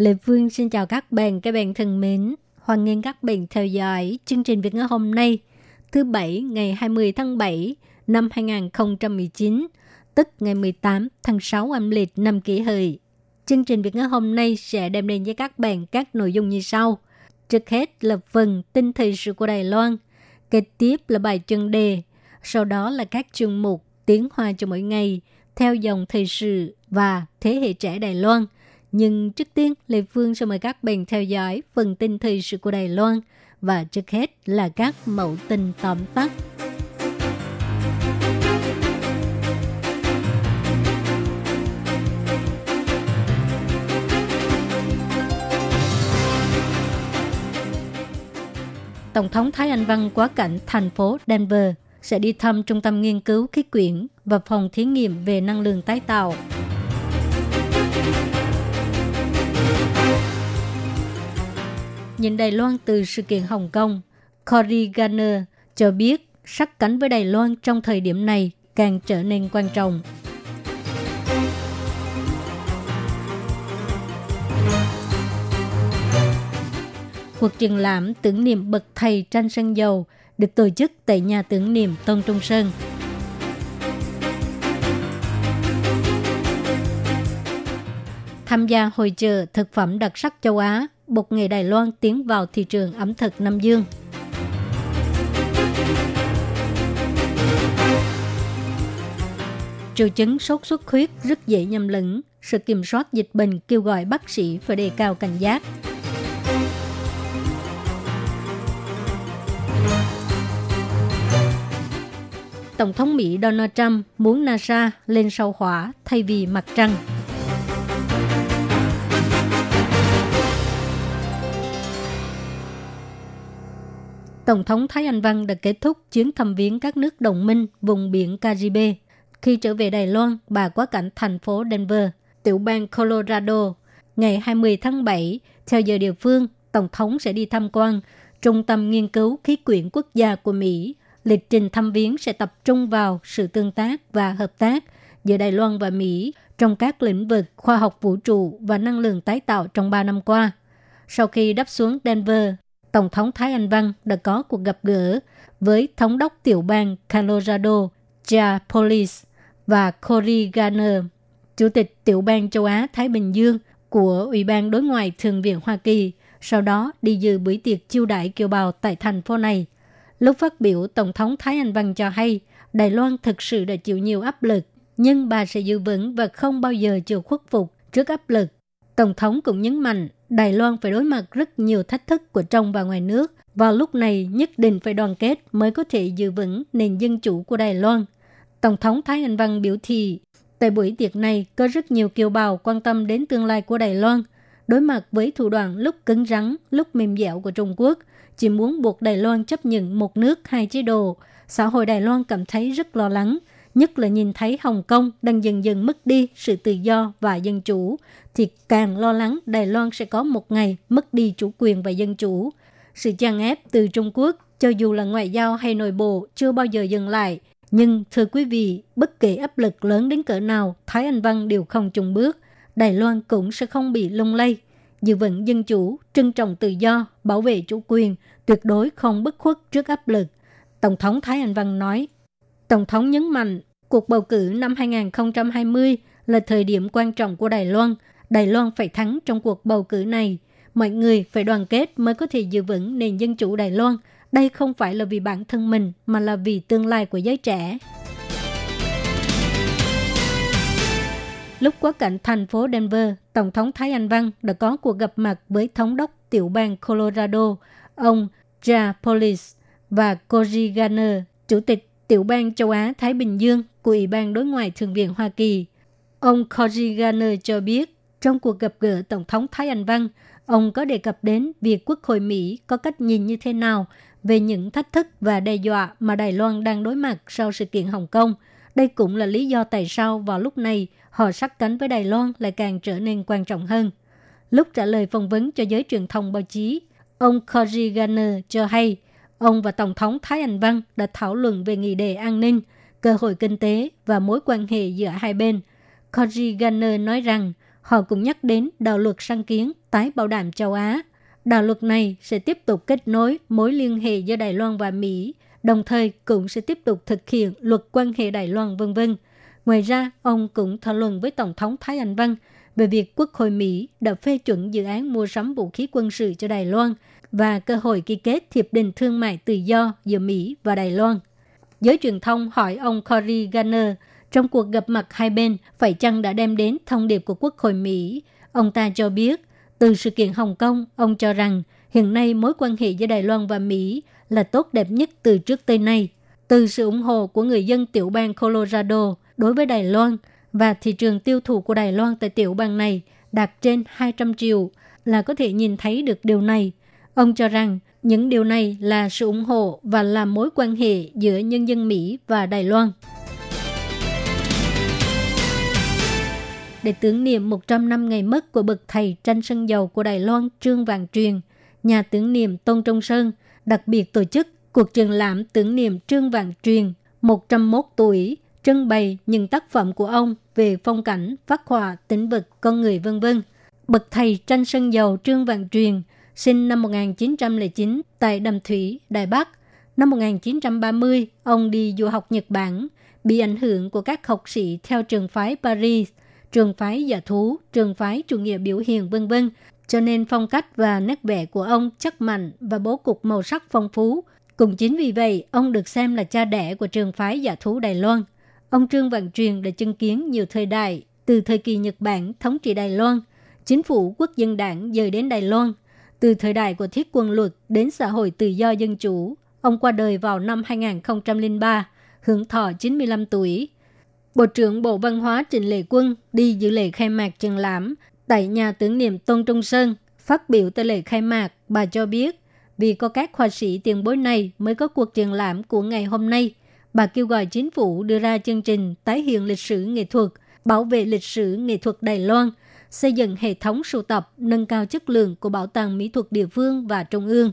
Lê Phương xin chào các bạn, các bạn thân mến. Hoan nghênh các bạn theo dõi chương trình Việt ngữ hôm nay, thứ Bảy ngày 20 tháng 7 năm 2019, tức ngày 18 tháng 6 âm lịch năm kỷ hợi. Chương trình Việt ngữ hôm nay sẽ đem đến với các bạn các nội dung như sau. Trước hết là phần tin thời sự của Đài Loan, kế tiếp là bài chân đề, sau đó là các chương mục tiếng hoa cho mỗi ngày, theo dòng thời sự và thế hệ trẻ Đài Loan – nhưng trước tiên, Lê Phương sẽ mời các bạn theo dõi phần tin thời sự của Đài Loan và trước hết là các mẫu tin tóm tắt. Tổng thống Thái Anh Văn quá cảnh thành phố Denver sẽ đi thăm trung tâm nghiên cứu khí quyển và phòng thí nghiệm về năng lượng tái tạo. Nhìn Đài Loan từ sự kiện Hồng Kông, Cory Garner cho biết sát cánh với Đài Loan trong thời điểm này càng trở nên quan trọng. Cuộc triển lãm tưởng niệm bậc thầy tranh sân dầu được tổ chức tại nhà tưởng niệm Tôn Trung Sơn. Tham gia hội trợ thực phẩm đặc sắc châu Á bột nghệ Đài Loan tiến vào thị trường ẩm thực Nam Dương. Triệu chứng sốt xuất huyết rất dễ nhầm lẫn. Sự kiểm soát dịch bệnh kêu gọi bác sĩ phải đề cao cảnh giác. Tổng thống Mỹ Donald Trump muốn NASA lên sao hỏa thay vì mặt trăng. Tổng thống Thái Anh Văn đã kết thúc chuyến thăm viếng các nước đồng minh vùng biển Caribe. Khi trở về Đài Loan, bà quá cảnh thành phố Denver, tiểu bang Colorado. Ngày 20 tháng 7, theo giờ địa phương, Tổng thống sẽ đi tham quan Trung tâm Nghiên cứu Khí quyển Quốc gia của Mỹ. Lịch trình thăm viếng sẽ tập trung vào sự tương tác và hợp tác giữa Đài Loan và Mỹ trong các lĩnh vực khoa học vũ trụ và năng lượng tái tạo trong 3 năm qua. Sau khi đáp xuống Denver, Tổng thống Thái Anh Văn đã có cuộc gặp gỡ với thống đốc tiểu bang Colorado Ja Police và Cory Garner, chủ tịch tiểu bang châu Á Thái Bình Dương của Ủy ban Đối ngoại Thượng viện Hoa Kỳ, sau đó đi dự buổi tiệc chiêu đãi kiều bào tại thành phố này. Lúc phát biểu, Tổng thống Thái Anh Văn cho hay Đài Loan thực sự đã chịu nhiều áp lực, nhưng bà sẽ giữ vững và không bao giờ chịu khuất phục trước áp lực. Tổng thống cũng nhấn mạnh Đài Loan phải đối mặt rất nhiều thách thức của trong và ngoài nước. Vào lúc này nhất định phải đoàn kết mới có thể giữ vững nền dân chủ của Đài Loan. Tổng thống Thái Anh Văn biểu thị, tại buổi tiệc này có rất nhiều kiều bào quan tâm đến tương lai của Đài Loan. Đối mặt với thủ đoạn lúc cứng rắn, lúc mềm dẻo của Trung Quốc, chỉ muốn buộc Đài Loan chấp nhận một nước hai chế độ, xã hội Đài Loan cảm thấy rất lo lắng, nhất là nhìn thấy Hồng Kông đang dần dần mất đi sự tự do và dân chủ, thì càng lo lắng Đài Loan sẽ có một ngày mất đi chủ quyền và dân chủ. Sự chèn ép từ Trung Quốc, cho dù là ngoại giao hay nội bộ, chưa bao giờ dừng lại. Nhưng, thưa quý vị, bất kể áp lực lớn đến cỡ nào, Thái Anh Văn đều không chùng bước. Đài Loan cũng sẽ không bị lung lay. Giữ vững dân chủ, trân trọng tự do, bảo vệ chủ quyền, tuyệt đối không bất khuất trước áp lực. Tổng thống Thái Anh Văn nói, Tổng thống nhấn mạnh, cuộc bầu cử năm 2020 là thời điểm quan trọng của Đài Loan. Đài Loan phải thắng trong cuộc bầu cử này. Mọi người phải đoàn kết mới có thể giữ vững nền dân chủ Đài Loan. Đây không phải là vì bản thân mình mà là vì tương lai của giới trẻ. Lúc quá cảnh thành phố Denver, Tổng thống Thái Anh Văn đã có cuộc gặp mặt với thống đốc tiểu bang Colorado, ông Ja Polis và Cory Garner, chủ tịch tiểu bang châu Á Thái Bình Dương của Ủy ban Đối ngoại Thượng viện Hoa Kỳ. Ông Cory Garner cho biết, trong cuộc gặp gỡ Tổng thống Thái Anh Văn, ông có đề cập đến việc Quốc hội Mỹ có cách nhìn như thế nào về những thách thức và đe dọa mà Đài Loan đang đối mặt sau sự kiện Hồng Kông. Đây cũng là lý do tại sao vào lúc này họ sát cánh với Đài Loan lại càng trở nên quan trọng hơn. Lúc trả lời phỏng vấn cho giới truyền thông báo chí, ông Cory Garner cho hay ông và Tổng thống Thái Anh Văn đã thảo luận về nghị đề an ninh, cơ hội kinh tế và mối quan hệ giữa hai bên. Cory Garner nói rằng họ cũng nhắc đến đạo luật sáng kiến tái bảo đảm châu Á. Đạo luật này sẽ tiếp tục kết nối mối liên hệ giữa Đài Loan và Mỹ, đồng thời cũng sẽ tiếp tục thực hiện luật quan hệ Đài Loan vân vân. Ngoài ra, ông cũng thảo luận với Tổng thống Thái Anh Văn về việc Quốc hội Mỹ đã phê chuẩn dự án mua sắm vũ khí quân sự cho Đài Loan và cơ hội ký kết hiệp định thương mại tự do giữa Mỹ và Đài Loan. Giới truyền thông hỏi ông Cory Garner trong cuộc gặp mặt hai bên phải chăng đã đem đến thông điệp của Quốc hội Mỹ. Ông ta cho biết, từ sự kiện Hồng Kông, ông cho rằng hiện nay mối quan hệ giữa Đài Loan và Mỹ là tốt đẹp nhất từ trước tới nay. Từ sự ủng hộ của người dân tiểu bang Colorado đối với Đài Loan và thị trường tiêu thụ của Đài Loan tại tiểu bang này đạt trên 200 triệu là có thể nhìn thấy được điều này. Ông cho rằng những điều này là sự ủng hộ và là mối quan hệ giữa nhân dân Mỹ và Đài Loan. Để tưởng niệm 100 năm ngày mất của bậc thầy tranh sân dầu của Đài Loan Trương Vàng Truyền, nhà tưởng niệm Tôn Trung Sơn đặc biệt tổ chức cuộc triển lãm tưởng niệm Trương Vàng Truyền 101 tuổi trưng bày những tác phẩm của ông về phong cảnh, phát họa, tĩnh vực, con người vân vân. Bậc thầy tranh sân dầu Trương Vạn Truyền, sinh năm 1909 tại Đầm Thủy, Đài Bắc. Năm 1930, ông đi du học Nhật Bản, bị ảnh hưởng của các học sĩ theo trường phái Paris, trường phái giả thú, trường phái chủ nghĩa biểu hiện vân vân, cho nên phong cách và nét vẽ của ông chắc mạnh và bố cục màu sắc phong phú. Cũng chính vì vậy, ông được xem là cha đẻ của trường phái giả thú Đài Loan. Ông Trương Vạn Truyền đã chứng kiến nhiều thời đại, từ thời kỳ Nhật Bản thống trị Đài Loan, chính phủ quốc dân đảng dời đến Đài Loan, từ thời đại của thiết quân luật đến xã hội tự do dân chủ. Ông qua đời vào năm 2003, hưởng thọ 95 tuổi. Bộ trưởng Bộ Văn hóa Trịnh Lệ Quân đi dự lễ khai mạc triển lãm tại nhà tưởng niệm Tôn Trung Sơn. Phát biểu tại lễ khai mạc, bà cho biết vì có các họa sĩ tiền bối này mới có cuộc triển lãm của ngày hôm nay – bà kêu gọi chính phủ đưa ra chương trình tái hiện lịch sử nghệ thuật, bảo vệ lịch sử nghệ thuật Đài Loan, xây dựng hệ thống sưu tập, nâng cao chất lượng của bảo tàng mỹ thuật địa phương và trung ương.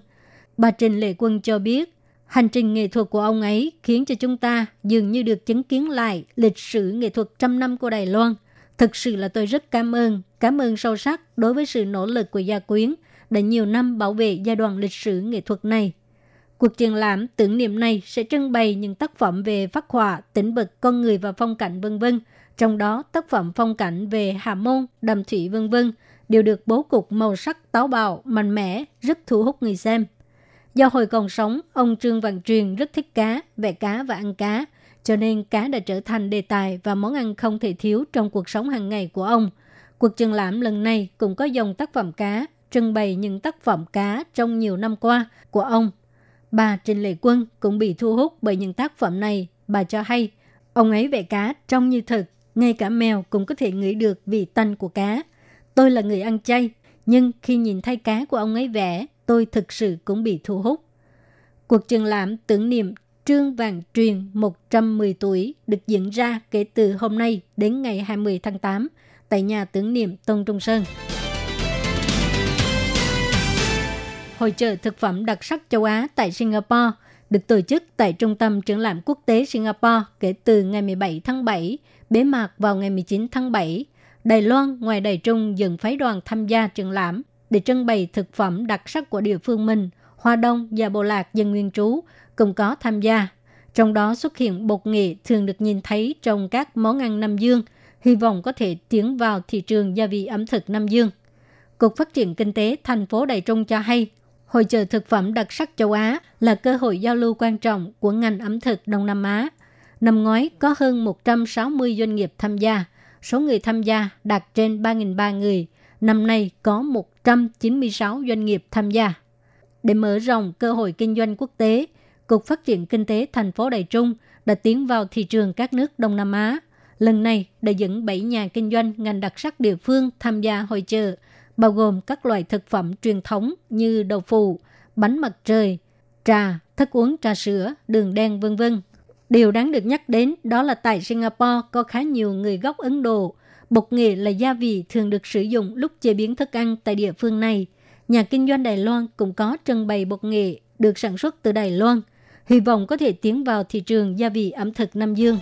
Bà Trình Lệ Quân cho biết, hành trình nghệ thuật của ông ấy khiến cho chúng ta dường như được chứng kiến lại lịch sử nghệ thuật trăm năm của Đài Loan. Thực sự là tôi rất cảm ơn, cảm ơn sâu sắc đối với sự nỗ lực của gia quyến đã nhiều năm bảo vệ giai đoạn lịch sử nghệ thuật này. Cuộc triển lãm tưởng niệm này sẽ trưng bày những tác phẩm về phát họa, tĩnh vật, con người và phong cảnh vân vân. Trong đó, tác phẩm phong cảnh về Hà Môn, Đầm Thủy vân vân đều được bố cục màu sắc táo bạo, mạnh mẽ, rất thu hút người xem. Do hồi còn sống, ông Trương Văn Truyền rất thích cá, vẽ cá và ăn cá, cho nên cá đã trở thành đề tài và món ăn không thể thiếu trong cuộc sống hàng ngày của ông. Cuộc triển lãm lần này cũng có dòng tác phẩm cá, trưng bày những tác phẩm cá trong nhiều năm qua của ông Bà Trình Lệ Quân cũng bị thu hút bởi những tác phẩm này. Bà cho hay, ông ấy vẽ cá trông như thật, ngay cả mèo cũng có thể ngửi được vị tanh của cá. Tôi là người ăn chay, nhưng khi nhìn thấy cá của ông ấy vẽ, tôi thực sự cũng bị thu hút. Cuộc triển lãm tưởng niệm Trương Vàng Truyền 110 tuổi được diễn ra kể từ hôm nay đến ngày 20 tháng 8 tại nhà tưởng niệm Tôn Trung Sơn. Hội trợ thực phẩm đặc sắc châu Á tại Singapore được tổ chức tại Trung tâm Triển lãm Quốc tế Singapore kể từ ngày 17 tháng 7, bế mạc vào ngày 19 tháng 7. Đài Loan ngoài Đài Trung dừng phái đoàn tham gia triển lãm để trưng bày thực phẩm đặc sắc của địa phương mình, Hoa Đông và Bộ Lạc dân nguyên trú cũng có tham gia. Trong đó xuất hiện bột nghệ thường được nhìn thấy trong các món ăn Nam Dương, hy vọng có thể tiến vào thị trường gia vị ẩm thực Nam Dương. Cục Phát triển Kinh tế thành phố Đài Trung cho hay, Hội trợ thực phẩm đặc sắc châu Á là cơ hội giao lưu quan trọng của ngành ẩm thực Đông Nam Á. Năm ngoái có hơn 160 doanh nghiệp tham gia, số người tham gia đạt trên 3.300 người. Năm nay có 196 doanh nghiệp tham gia. Để mở rộng cơ hội kinh doanh quốc tế, Cục Phát triển Kinh tế thành phố Đài Trung đã tiến vào thị trường các nước Đông Nam Á. Lần này đã dẫn 7 nhà kinh doanh ngành đặc sắc địa phương tham gia hội chợ, bao gồm các loại thực phẩm truyền thống như đậu phụ, bánh mặt trời, trà, thức uống trà sữa, đường đen vân vân. Điều đáng được nhắc đến đó là tại Singapore có khá nhiều người gốc Ấn Độ. Bột nghệ là gia vị thường được sử dụng lúc chế biến thức ăn tại địa phương này. Nhà kinh doanh Đài Loan cũng có trưng bày bột nghệ được sản xuất từ Đài Loan. Hy vọng có thể tiến vào thị trường gia vị ẩm thực Nam Dương.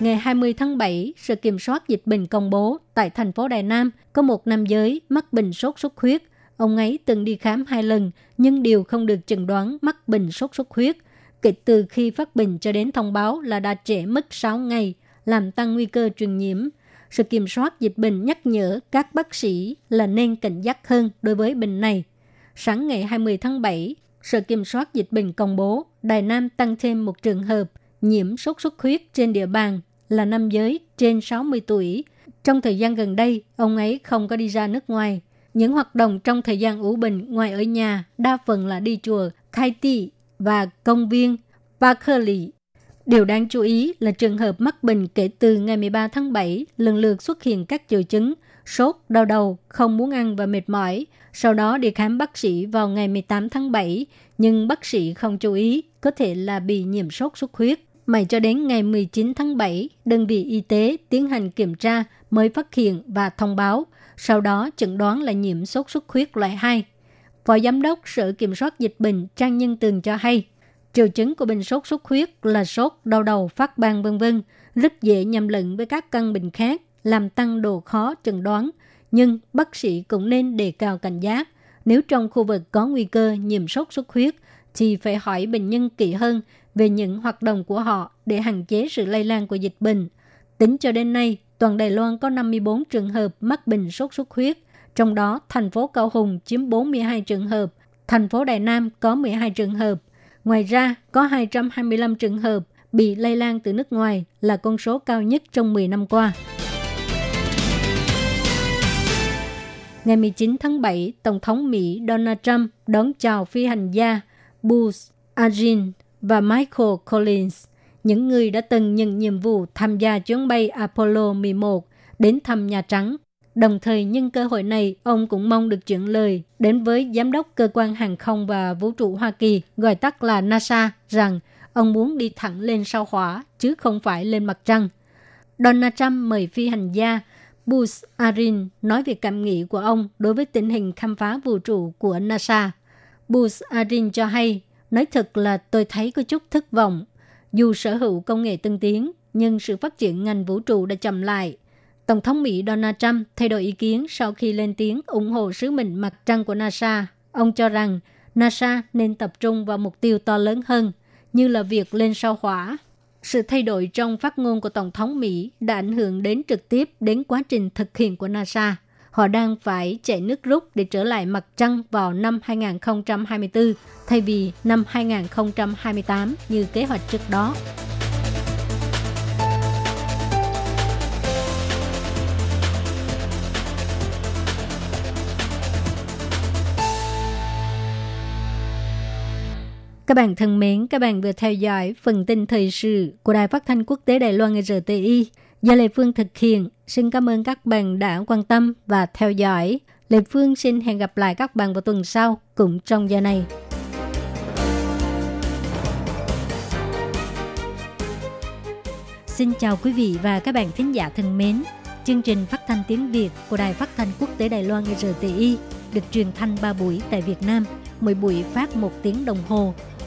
Ngày 20 tháng 7, Sở Kiểm soát Dịch bệnh công bố tại thành phố Đài Nam có một nam giới mắc bệnh sốt xuất huyết. Ông ấy từng đi khám hai lần nhưng đều không được chẩn đoán mắc bệnh sốt xuất huyết. Kể từ khi phát bệnh cho đến thông báo là đã trễ mất 6 ngày, làm tăng nguy cơ truyền nhiễm. Sự kiểm soát dịch bệnh nhắc nhở các bác sĩ là nên cảnh giác hơn đối với bệnh này. Sáng ngày 20 tháng 7, Sở Kiểm soát Dịch bệnh công bố Đài Nam tăng thêm một trường hợp nhiễm sốt xuất huyết trên địa bàn là nam giới trên 60 tuổi. Trong thời gian gần đây, ông ấy không có đi ra nước ngoài. Những hoạt động trong thời gian ủ bệnh ngoài ở nhà đa phần là đi chùa Khai Tị và công viên Berkeley. Điều đáng chú ý là trường hợp mắc bệnh kể từ ngày 13 tháng 7 lần lượt xuất hiện các triệu chứng sốt, đau đầu, không muốn ăn và mệt mỏi. Sau đó đi khám bác sĩ vào ngày 18 tháng 7, nhưng bác sĩ không chú ý, có thể là bị nhiễm sốt xuất huyết. Mãi cho đến ngày 19 tháng 7, đơn vị y tế tiến hành kiểm tra mới phát hiện và thông báo, sau đó chẩn đoán là nhiễm sốt xuất huyết loại 2. Phó Giám đốc Sở Kiểm soát Dịch bệnh Trang Nhân Tường cho hay, triệu chứng của bệnh sốt xuất huyết là sốt, đau đầu, phát ban vân vân, rất dễ nhầm lẫn với các căn bệnh khác, làm tăng độ khó chẩn đoán. Nhưng bác sĩ cũng nên đề cao cảnh giác. Nếu trong khu vực có nguy cơ nhiễm sốt xuất huyết, thì phải hỏi bệnh nhân kỹ hơn về những hoạt động của họ để hạn chế sự lây lan của dịch bệnh. Tính cho đến nay, toàn Đài Loan có 54 trường hợp mắc bệnh sốt xuất huyết, trong đó thành phố Cao Hùng chiếm 42 trường hợp, thành phố Đài Nam có 12 trường hợp. Ngoài ra, có 225 trường hợp bị lây lan từ nước ngoài là con số cao nhất trong 10 năm qua. Ngày 19 tháng 7, Tổng thống Mỹ Donald Trump đón chào phi hành gia Buzz Aldrin và Michael Collins, những người đã từng nhận nhiệm vụ tham gia chuyến bay Apollo 11 đến thăm Nhà Trắng. Đồng thời nhân cơ hội này, ông cũng mong được chuyển lời đến với Giám đốc Cơ quan Hàng không và Vũ trụ Hoa Kỳ, gọi tắt là NASA, rằng ông muốn đi thẳng lên sao hỏa, chứ không phải lên mặt trăng. Donald Trump mời phi hành gia Buzz Aldrin nói về cảm nghĩ của ông đối với tình hình khám phá vũ trụ của NASA. Buzz Aldrin cho hay Nói thật là tôi thấy có chút thất vọng. Dù sở hữu công nghệ tân tiến, nhưng sự phát triển ngành vũ trụ đã chậm lại. Tổng thống Mỹ Donald Trump thay đổi ý kiến sau khi lên tiếng ủng hộ sứ mệnh mặt trăng của NASA. Ông cho rằng NASA nên tập trung vào mục tiêu to lớn hơn, như là việc lên sao hỏa. Sự thay đổi trong phát ngôn của Tổng thống Mỹ đã ảnh hưởng đến trực tiếp đến quá trình thực hiện của NASA – họ đang phải chạy nước rút để trở lại mặt trăng vào năm 2024 thay vì năm 2028 như kế hoạch trước đó. Các bạn thân mến, các bạn vừa theo dõi phần tin thời sự của Đài Phát thanh Quốc tế Đài Loan RTI do Lê Phương thực hiện. Xin cảm ơn các bạn đã quan tâm và theo dõi. Lê Phương xin hẹn gặp lại các bạn vào tuần sau, cũng trong giờ này. Xin chào quý vị và các bạn thính giả thân mến. Chương trình phát thanh tiếng Việt của Đài Phát thanh Quốc tế Đài Loan RTI được truyền thanh 3 buổi tại Việt Nam. Mỗi buổi phát 1 tiếng đồng hồ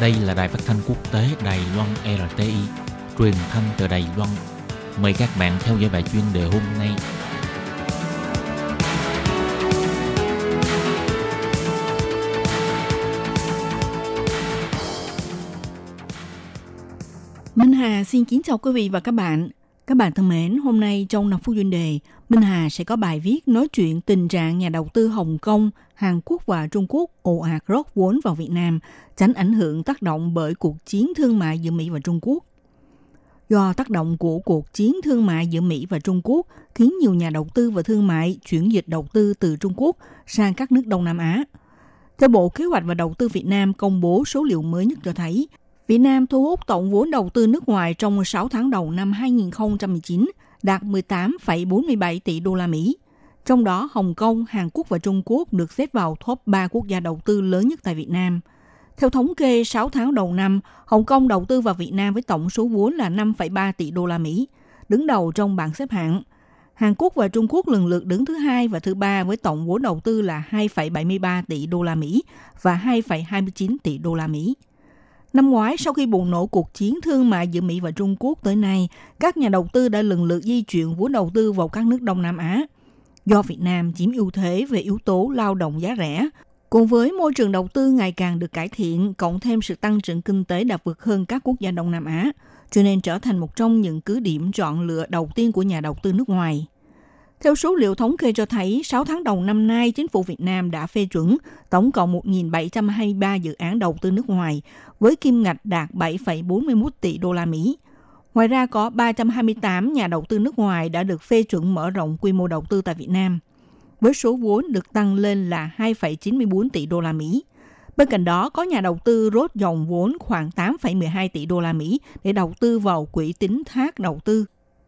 Đây là đài phát thanh quốc tế Đài Loan RTI, truyền thanh từ Đài Loan. Mời các bạn theo dõi bài chuyên đề hôm nay. Minh Hà xin kính chào quý vị và các bạn. Các bạn thân mến, hôm nay trong 5 phút chuyên đề, Minh Hà sẽ có bài viết nói chuyện tình trạng nhà đầu tư Hồng Kông, Hàn Quốc và Trung Quốc ồ ạt rót vốn vào Việt Nam, tránh ảnh hưởng tác động bởi cuộc chiến thương mại giữa Mỹ và Trung Quốc. Do tác động của cuộc chiến thương mại giữa Mỹ và Trung Quốc khiến nhiều nhà đầu tư và thương mại chuyển dịch đầu tư từ Trung Quốc sang các nước Đông Nam Á. Theo Bộ Kế hoạch và Đầu tư Việt Nam công bố số liệu mới nhất cho thấy, Việt Nam thu hút tổng vốn đầu tư nước ngoài trong 6 tháng đầu năm 2019 đạt 18,47 tỷ đô la Mỹ. Trong đó, Hồng Kông, Hàn Quốc và Trung Quốc được xếp vào top 3 quốc gia đầu tư lớn nhất tại Việt Nam. Theo thống kê 6 tháng đầu năm, Hồng Kông đầu tư vào Việt Nam với tổng số vốn là 5,3 tỷ đô la Mỹ, đứng đầu trong bảng xếp hạng. Hàn Quốc và Trung Quốc lần lượt đứng thứ hai và thứ ba với tổng vốn đầu tư là 2,73 tỷ đô la Mỹ và 2,29 tỷ đô la Mỹ. Năm ngoái, sau khi bùng nổ cuộc chiến thương mại giữa Mỹ và Trung Quốc tới nay, các nhà đầu tư đã lần lượt di chuyển vốn đầu tư vào các nước Đông Nam Á. Do Việt Nam chiếm ưu thế về yếu tố lao động giá rẻ, cùng với môi trường đầu tư ngày càng được cải thiện, cộng thêm sự tăng trưởng kinh tế đạt vượt hơn các quốc gia Đông Nam Á, cho nên trở thành một trong những cứ điểm chọn lựa đầu tiên của nhà đầu tư nước ngoài. Theo số liệu thống kê cho thấy, 6 tháng đầu năm nay, chính phủ Việt Nam đã phê chuẩn tổng cộng 1.723 dự án đầu tư nước ngoài với kim ngạch đạt 7,41 tỷ đô la Mỹ. Ngoài ra có 328 nhà đầu tư nước ngoài đã được phê chuẩn mở rộng quy mô đầu tư tại Việt Nam, với số vốn được tăng lên là 2,94 tỷ đô la Mỹ. Bên cạnh đó, có nhà đầu tư rốt dòng vốn khoảng 8,12 tỷ đô la Mỹ để đầu tư vào quỹ tín thác đầu tư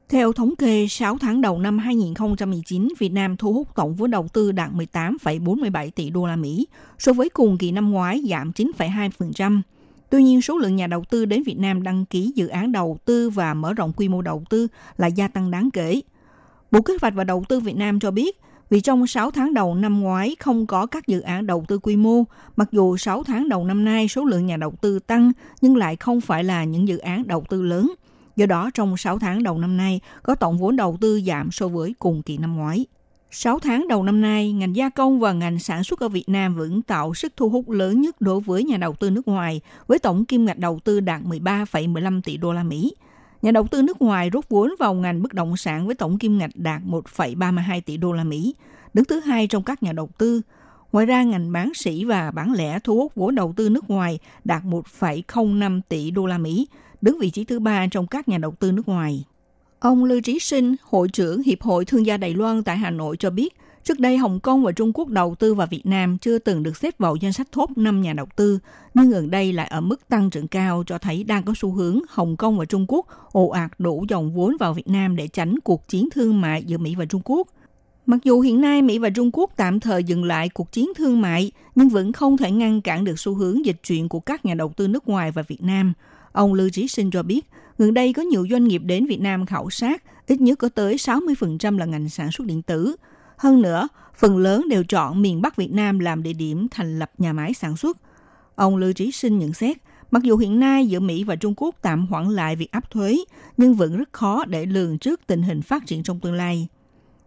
theo thống kê, 6 tháng đầu năm 2019, Việt Nam thu hút tổng vốn đầu tư đạt 18,47 tỷ đô la Mỹ, so với cùng kỳ năm ngoái giảm 9,2%. Tuy nhiên, số lượng nhà đầu tư đến Việt Nam đăng ký dự án đầu tư và mở rộng quy mô đầu tư là gia tăng đáng kể. Bộ Kế hoạch và Đầu tư Việt Nam cho biết, vì trong 6 tháng đầu năm ngoái không có các dự án đầu tư quy mô, mặc dù 6 tháng đầu năm nay số lượng nhà đầu tư tăng nhưng lại không phải là những dự án đầu tư lớn – Do đó, trong 6 tháng đầu năm nay, có tổng vốn đầu tư giảm so với cùng kỳ năm ngoái. 6 tháng đầu năm nay, ngành gia công và ngành sản xuất ở Việt Nam vẫn tạo sức thu hút lớn nhất đối với nhà đầu tư nước ngoài, với tổng kim ngạch đầu tư đạt 13,15 tỷ đô la Mỹ. Nhà đầu tư nước ngoài rút vốn vào ngành bất động sản với tổng kim ngạch đạt 1,32 tỷ đô la Mỹ, đứng thứ hai trong các nhà đầu tư. Ngoài ra, ngành bán sỉ và bán lẻ thu hút vốn đầu tư nước ngoài đạt 1,05 tỷ đô la Mỹ, đứng vị trí thứ ba trong các nhà đầu tư nước ngoài. Ông Lưu Trí Sinh, Hội trưởng Hiệp hội Thương gia Đài Loan tại Hà Nội cho biết, trước đây Hồng Kông và Trung Quốc đầu tư vào Việt Nam chưa từng được xếp vào danh sách top 5 nhà đầu tư, nhưng gần đây lại ở mức tăng trưởng cao cho thấy đang có xu hướng Hồng Kông và Trung Quốc ồ ạt đổ dòng vốn vào Việt Nam để tránh cuộc chiến thương mại giữa Mỹ và Trung Quốc. Mặc dù hiện nay Mỹ và Trung Quốc tạm thời dừng lại cuộc chiến thương mại, nhưng vẫn không thể ngăn cản được xu hướng dịch chuyển của các nhà đầu tư nước ngoài và Việt Nam – Ông Lưu Trí Sinh cho biết, gần đây có nhiều doanh nghiệp đến Việt Nam khảo sát, ít nhất có tới 60% là ngành sản xuất điện tử. Hơn nữa, phần lớn đều chọn miền Bắc Việt Nam làm địa điểm thành lập nhà máy sản xuất. Ông Lưu Trí Sinh nhận xét, mặc dù hiện nay giữa Mỹ và Trung Quốc tạm hoãn lại việc áp thuế, nhưng vẫn rất khó để lường trước tình hình phát triển trong tương lai.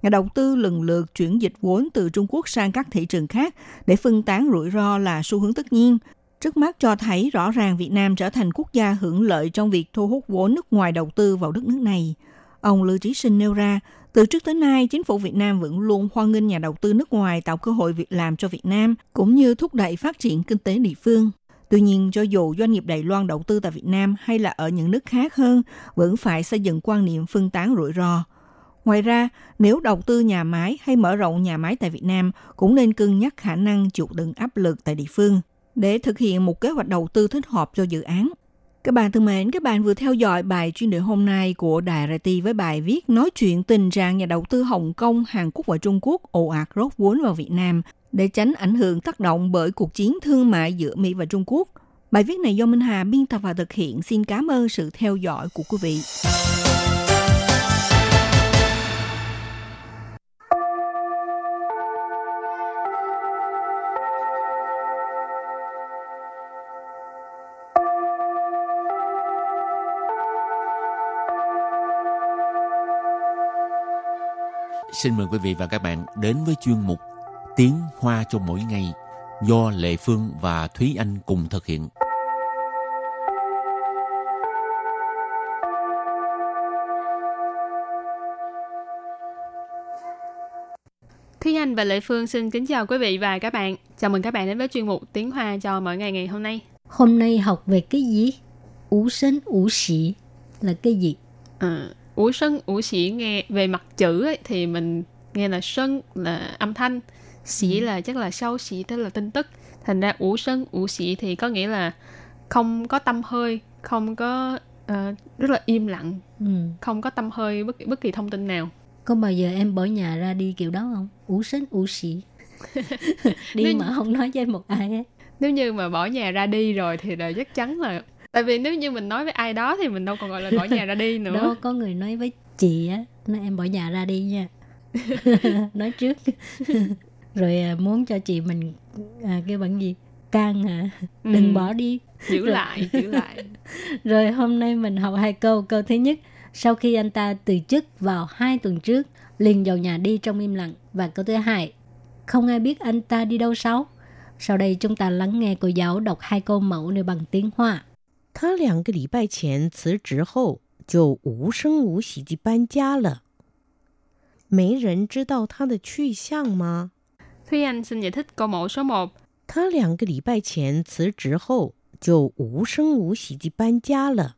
Nhà đầu tư lần lượt chuyển dịch vốn từ Trung Quốc sang các thị trường khác để phân tán rủi ro là xu hướng tất nhiên, trước mắt cho thấy rõ ràng Việt Nam trở thành quốc gia hưởng lợi trong việc thu hút vốn nước ngoài đầu tư vào đất nước này. Ông Lưu Trí Sinh nêu ra, từ trước tới nay, chính phủ Việt Nam vẫn luôn hoan nghênh nhà đầu tư nước ngoài tạo cơ hội việc làm cho Việt Nam, cũng như thúc đẩy phát triển kinh tế địa phương. Tuy nhiên, cho dù doanh nghiệp Đài Loan đầu tư tại Việt Nam hay là ở những nước khác hơn, vẫn phải xây dựng quan niệm phân tán rủi ro. Ngoài ra, nếu đầu tư nhà máy hay mở rộng nhà máy tại Việt Nam, cũng nên cân nhắc khả năng chịu đựng áp lực tại địa phương để thực hiện một kế hoạch đầu tư thích hợp cho dự án. Các bạn thân mến, các bạn vừa theo dõi bài chuyên đề hôm nay của Đài RT với bài viết nói chuyện tình trạng nhà đầu tư Hồng Kông, Hàn Quốc và Trung Quốc ồ ạt rốt vốn vào Việt Nam để tránh ảnh hưởng tác động bởi cuộc chiến thương mại giữa Mỹ và Trung Quốc. Bài viết này do Minh Hà biên tập và thực hiện. Xin cảm ơn sự theo dõi của quý vị. Xin mời quý vị và các bạn đến với chuyên mục Tiếng Hoa cho mỗi ngày do Lệ Phương và Thúy Anh cùng thực hiện. Thúy Anh và Lệ Phương xin kính chào quý vị và các bạn. Chào mừng các bạn đến với chuyên mục Tiếng Hoa cho mỗi ngày ngày hôm nay. Hôm nay học về cái gì? Ú sinh ú sĩ là cái gì? À, ủ sân ủ sĩ nghe về mặt chữ ấy, thì mình nghe là sân là âm thanh, sĩ Ừ. là chắc là sau sĩ tức là tin tức. Thành ra ủ sân ủ sĩ thì có nghĩa là không có tâm hơi, không có ờ, rất là im lặng, Ừ. không có tâm hơi bất bất kỳ thông tin nào. Có bao giờ em bỏ nhà ra đi kiểu đó không? Ú sinh ú sĩ. đi Nếu- mà không nói với một ai hết. nếu như mà bỏ nhà ra đi rồi thì là chắc chắn là tại vì nếu như mình nói với ai đó thì mình đâu còn gọi là bỏ nhà ra đi nữa Đó có người nói với chị á, nói em bỏ nhà ra đi nha. nói trước. Rồi à, muốn cho chị mình à, cái bằng gì? Can hả? Đừng Ừ, bỏ đi. giữ lại giữ lại Rồi hôm nay mình học hai câu. Câu thứ nhất, sau khi anh ta từ chức vào hai tuần trước, liền vào nhà đi trong im lặng. Và câu thứ hai, không ai biết anh ta đi đâu sáu. Sau đây chúng ta lắng nghe cô giáo đọc hai câu mẫu này bằng tiếng Hoa. 他两个礼拜前辞职后，就无声无息地搬家了。没人知道他的去向吗？ Thúy Anh xin giải thích câu mẫu số 1. 他两个礼拜前辞职后，就无声无息地搬家了。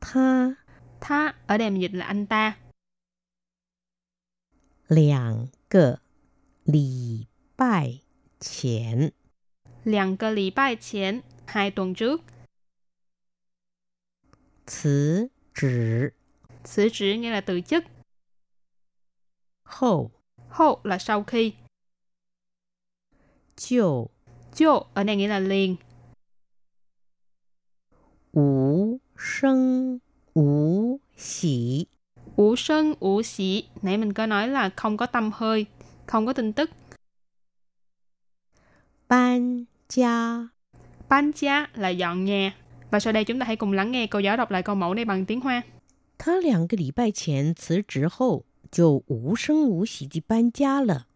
他 Tha ở đây mình dịch là anh ta. 两个礼拜前 Liang cơ lì bài chén, hai tuần trước. 辞职 Sử chỉ nghĩa là từ chức. 后 Hô là sau khi. 就 Chô ở đây nghĩa là liền. 无声无息 Ủ sân, ủ sĩ. Nãy mình có nói là không có tâm hơi, không có tin tức. 搬家。 Ban cha là dọn nhà. Và sau đây chúng ta hãy cùng lắng nghe cô giáo đọc lại câu mẫu này bằng tiếng Hoa. 他两个礼拜前辞职后，就无声无息地搬家了。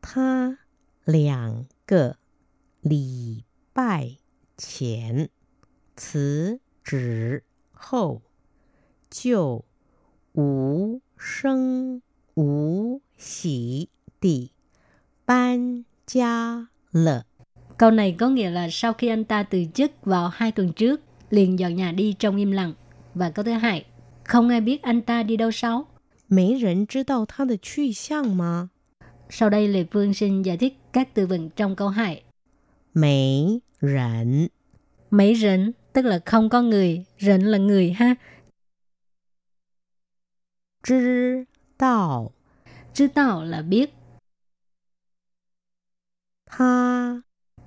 他两个礼拜前辞职后，就无声无息地搬家了。 Câu này có nghĩa là sau khi anh ta từ chức vào hai tuần trước, liền dọn nhà đi trong im lặng. Và câu thứ hai, không ai biết anh ta đi đâu sáu. 没人知道他的去向吗？ Sau đây Lê Phương xin giải thích các từ vựng trong câu 2. 没人 Mấy rỉnh tức là không có người, rỉnh là người ha. 知道 Chứ tao là biết,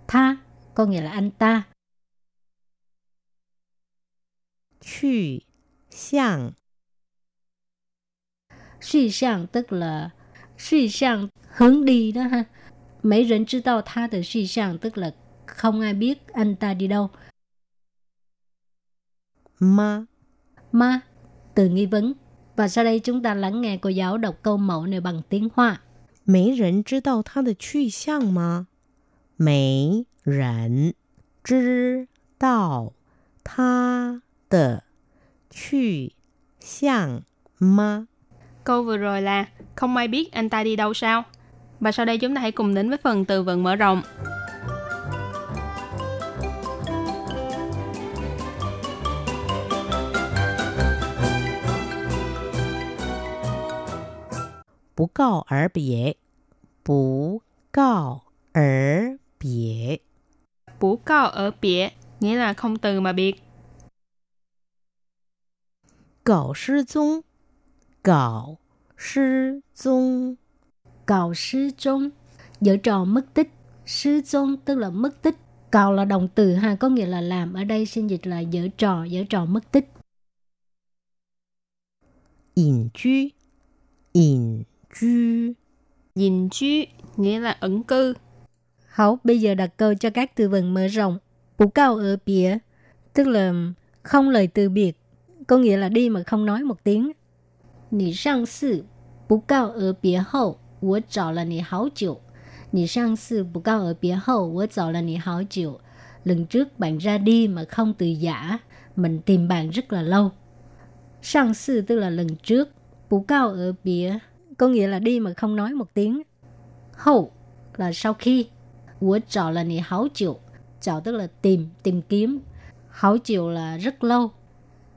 他 tha có nghĩa là anh ta. 去向 Suy sang tức là suy sang hướng đi đó ha. Mấy rỉnh知道他的 suy sang tức là không ai biết anh ta đi đâu. 吗？ Ma, từ nghi vấn. Và sau đây chúng ta lắng nghe cô giáo đọc câu mẫu này bằng tiếng Hoa. 没人知道他的去向吗？ 没人知道他的去向吗？ Câu vừa rồi là không ai biết anh ta đi đâu sao. Và sau đây chúng ta hãy cùng đến với phần từ vựng mở rộng. 不告而别，不告而 biệt. Bú cao ở biệt nghĩa là không từ mà biệt. Cậu sư dung. Cậu sư dung. Cậu sư dung. Dở trò mất tích. Sư dung tức là mất tích. Cậu là động từ ha Có nghĩa là làm. Ở đây xin dịch là dở trò Dở trò mất tích. Ẩn cư Ẩn cư Ẩn cư nghĩa là ẩn cư. Hảo, bây giờ đặt câu cho các từ vựng mở rộng. Bù cao ở bìa, tức là không lời từ biệt, có nghĩa là đi mà không nói một tiếng. Nì sang sư, bù cao ở bìa hậu, wǒ zǎo le nǐ hǎo jiǔ. Nǐ shàng sư bù cao ở bìa hậu, wǒ zǎo le nǐ hǎo jiǔ. Lần trước bạn ra đi mà không từ giả, mình tìm bạn rất là lâu. Sang sư tức là lần trước, bù cao ở bìa có nghĩa là đi mà không nói một tiếng. Hậu là sau khi, 我找了你好久.找tức là tìm, tìm kiếm. Hảo chiều là rất lâu.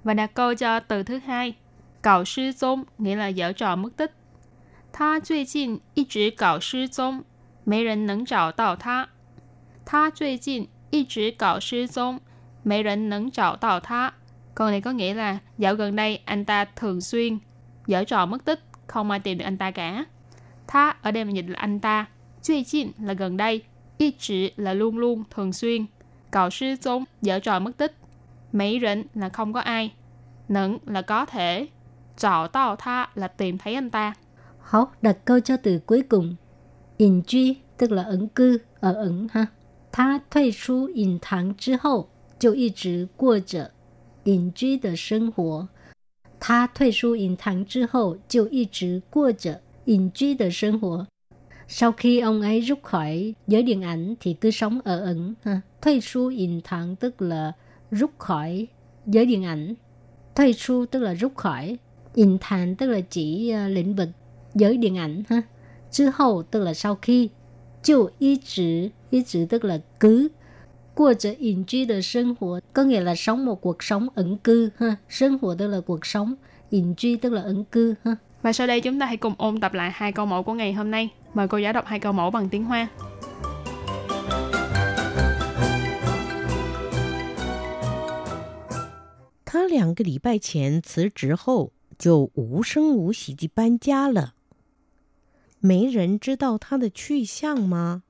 Và đặt câu cho từ thứ hai. Cạo sư宗 nghĩa là dở trò mất tích. 他最近一直搞失踪，没人能找到他。他最近一直搞失踪，没人能找到他。Câu này có nghĩa là dạo gần đây anh ta thường xuyên dở trò mất tích, không ai tìm được anh ta cả. Tha ở đây mình dịch là anh ta. Duy jin là gần đây. Y chỉ là luôn luôn, thường xuyên. Cạo sư宗dở trò mất tích. Mấy rỉnh là không có ai. Nẫn là có thể.找到他 là tìm thấy anh ta. Hảo, đặt câu cho từ cuối cùng.隐居 tức là ẩn cư, ở ẩn ha. 他退出隐堂之后，就一直过着隐居的生活。他退出隐堂之后，就一直过着隐居的生活。 Sau khi ông ấy rút khỏi giới điện ảnh thì cứ sống ở ẩn. Ha. Thuê su in thẳng tức là rút khỏi giới điện ảnh. Thuê su tức là rút khỏi. In thẳng tức là chỉ uh, lĩnh vực giới điện ảnh. Ha. Chứ hậu tức là sau khi. Chịu y chữ, y chữ tức là cứ. Qua trở in truy de sinh hoạt có nghĩa là sống một cuộc sống ẩn cư. Ha. Sinh hoạt tức là cuộc sống. In truy tức là ẩn cư. Ha. Và sau đây chúng ta hãy cùng ôn tập lại hai câu mẫu của ngày hôm nay. Mời cô giáo đọc hai câu mẫu bằng tiếng Hoa. 他两个礼拜前辞职后，就无声无息地搬家了。没人知道他的去向吗？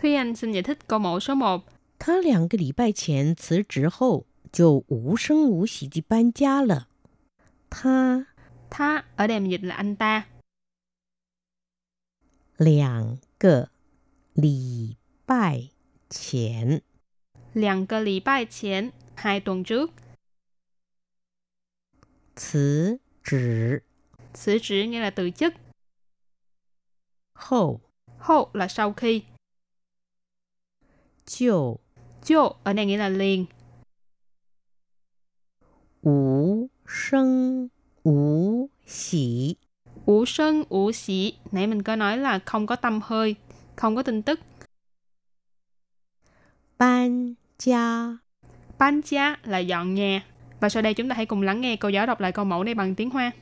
Thúy Anh xin giải thích câu mẫu số 1. 他两个礼拜前辞职后，就无声无息地搬家了。他 Tha ở đây mình dịch là anh ta. 两个礼拜前 Làng cơ lì bài chén, hai tuần trước. 辞职 Sử chỉ nghĩa là từ chức. 后 Hô là sau khi. 就 Chô ở đây nghĩa là liền. 无声无息 Ủ sân, ủ xỉ. Nãy mình có nói là không có tâm hơi, không có tin tức. 搬家。 Ban gia là dọn nhà. Và sau đây chúng ta hãy cùng lắng nghe cô giáo đọc lại câu mẫu này bằng tiếng Hoa.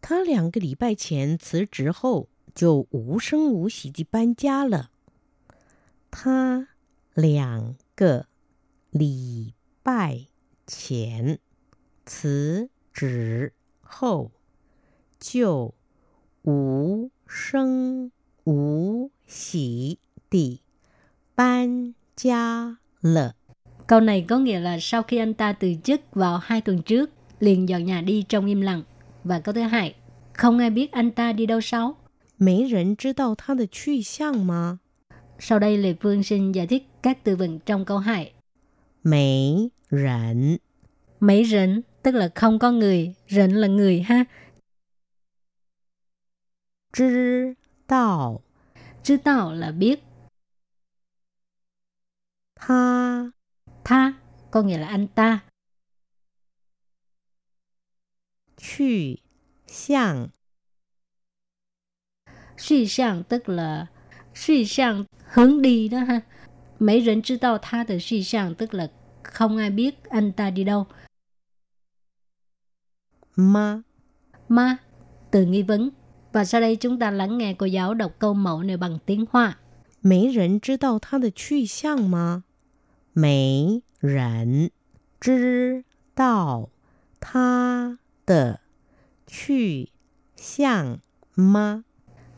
他两个礼拜前辞职后，就无声无息地搬家了。他两个礼拜前辞职后，就 无声无息地搬家了。 Câu này có nghĩa là sau khi anh ta từ chức vào hai tuần trước, liền dọn nhà đi trong im lặng. Và câu thứ hai, không ai biết anh ta đi đâu sáu. 没人知道他的去向吗？ Sau đây Lê Phương xin giải thích các từ vựng trong câu 2. 没人 Mấy rỉnh tức là không có người, rỉnh là người ha. 知道 Chứ tao là biết. 他 Tha có nghĩa là anh ta. 去向 Suy sang tức là suy sang hướng đi đó ha. Mấy rỉnh知道他的 suy sang tức là không ai biết anh ta đi đâu. 吗？ Ma, từ nghi vấn. Và sau đây chúng ta lắng nghe cô giáo đọc câu mẫu này bằng tiếng Hoa. 没人知道他的去向吗？没人知道他的 去向吗？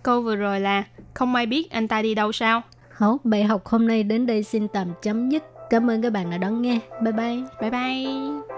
Câu vừa rồi là không ai biết anh ta đi đâu sao. Hảo, bài học hôm nay đến đây xin tạm chấm dứt. Cảm ơn các bạn đã đón nghe. Bye bye. Bye bye.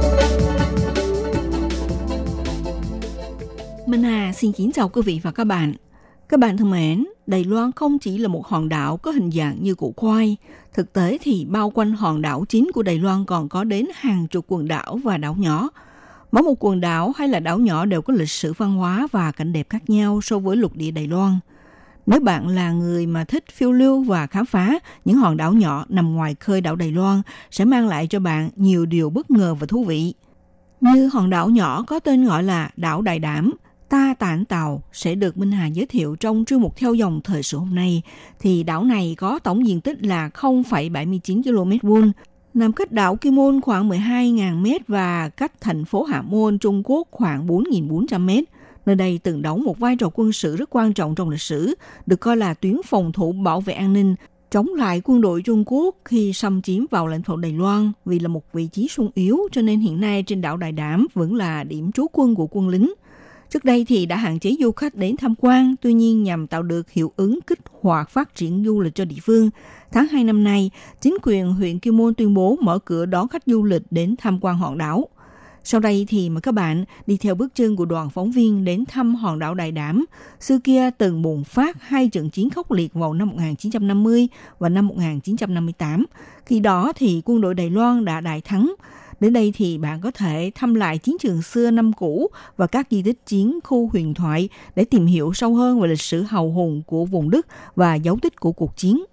xin kính chào quý vị và các bạn. Các bạn thân mến, Đài Loan không chỉ là một hòn đảo có hình dạng như củ khoai. Thực tế thì bao quanh hòn đảo chính của Đài Loan còn có đến hàng chục quần đảo và đảo nhỏ. Mỗi một quần đảo hay là đảo nhỏ đều có lịch sử văn hóa và cảnh đẹp khác nhau so với lục địa Đài Loan. Nếu bạn là người mà thích phiêu lưu và khám phá, những hòn đảo nhỏ nằm ngoài khơi đảo Đài Loan sẽ mang lại cho bạn nhiều điều bất ngờ và thú vị. Như hòn đảo nhỏ có tên gọi là đảo Đại Đảm, Ta Tản Tàu sẽ được Minh Hà giới thiệu trong chuyên mục theo dòng thời sự hôm nay. Thì đảo này có tổng diện tích là 0,79 km vuông, nằm cách đảo Kim Môn khoảng 12.000 m và cách thành phố Hạ Môn, Trung Quốc khoảng 4.400 m. Nơi đây từng đóng một vai trò quân sự rất quan trọng trong lịch sử, được coi là tuyến phòng thủ bảo vệ an ninh, chống lại quân đội Trung Quốc khi xâm chiếm vào lãnh thổ Đài Loan vì là một vị trí sung yếu cho nên hiện nay trên đảo Đại Đảm vẫn là điểm trú quân của quân lính. Trước đây thì đã hạn chế du khách đến tham quan, tuy nhiên nhằm tạo được hiệu ứng kích hoạt phát triển du lịch cho địa phương. Tháng 2 năm nay, chính quyền huyện Kim Môn tuyên bố mở cửa đón khách du lịch đến tham quan hòn đảo. Sau đây thì mời các bạn đi theo bước chân của đoàn phóng viên đến thăm hòn đảo Đại Đảm. Xưa kia từng bùng phát hai trận chiến khốc liệt vào năm 1950 và năm 1958. Khi đó thì quân đội Đài Loan đã đại thắng. Đến đây thì bạn có thể thăm lại chiến trường xưa năm cũ và các di tích chiến khu huyền thoại để tìm hiểu sâu hơn về lịch sử hào hùng của vùng đất và dấu tích của cuộc chiến.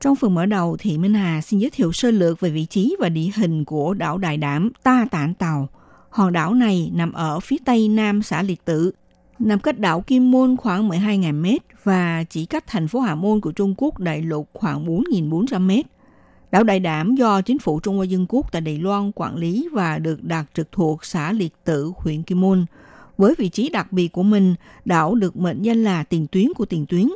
Trong phần mở đầu thì Minh Hà xin giới thiệu sơ lược về vị trí và địa hình của đảo Đại Đảm Ta Tản Tàu. Hòn đảo này nằm ở phía tây nam xã Liệt Tự, nằm cách đảo Kim Môn khoảng 12.000 m và chỉ cách thành phố Hà Môn của Trung Quốc đại lục khoảng 4.400 m. Đảo Đại Đảm do chính phủ Trung Hoa Dân Quốc tại Đài Loan quản lý và được đặt trực thuộc xã Liệt Tự, huyện Kim Môn. Với vị trí đặc biệt của mình, đảo được mệnh danh là tiền tuyến của tiền tuyến.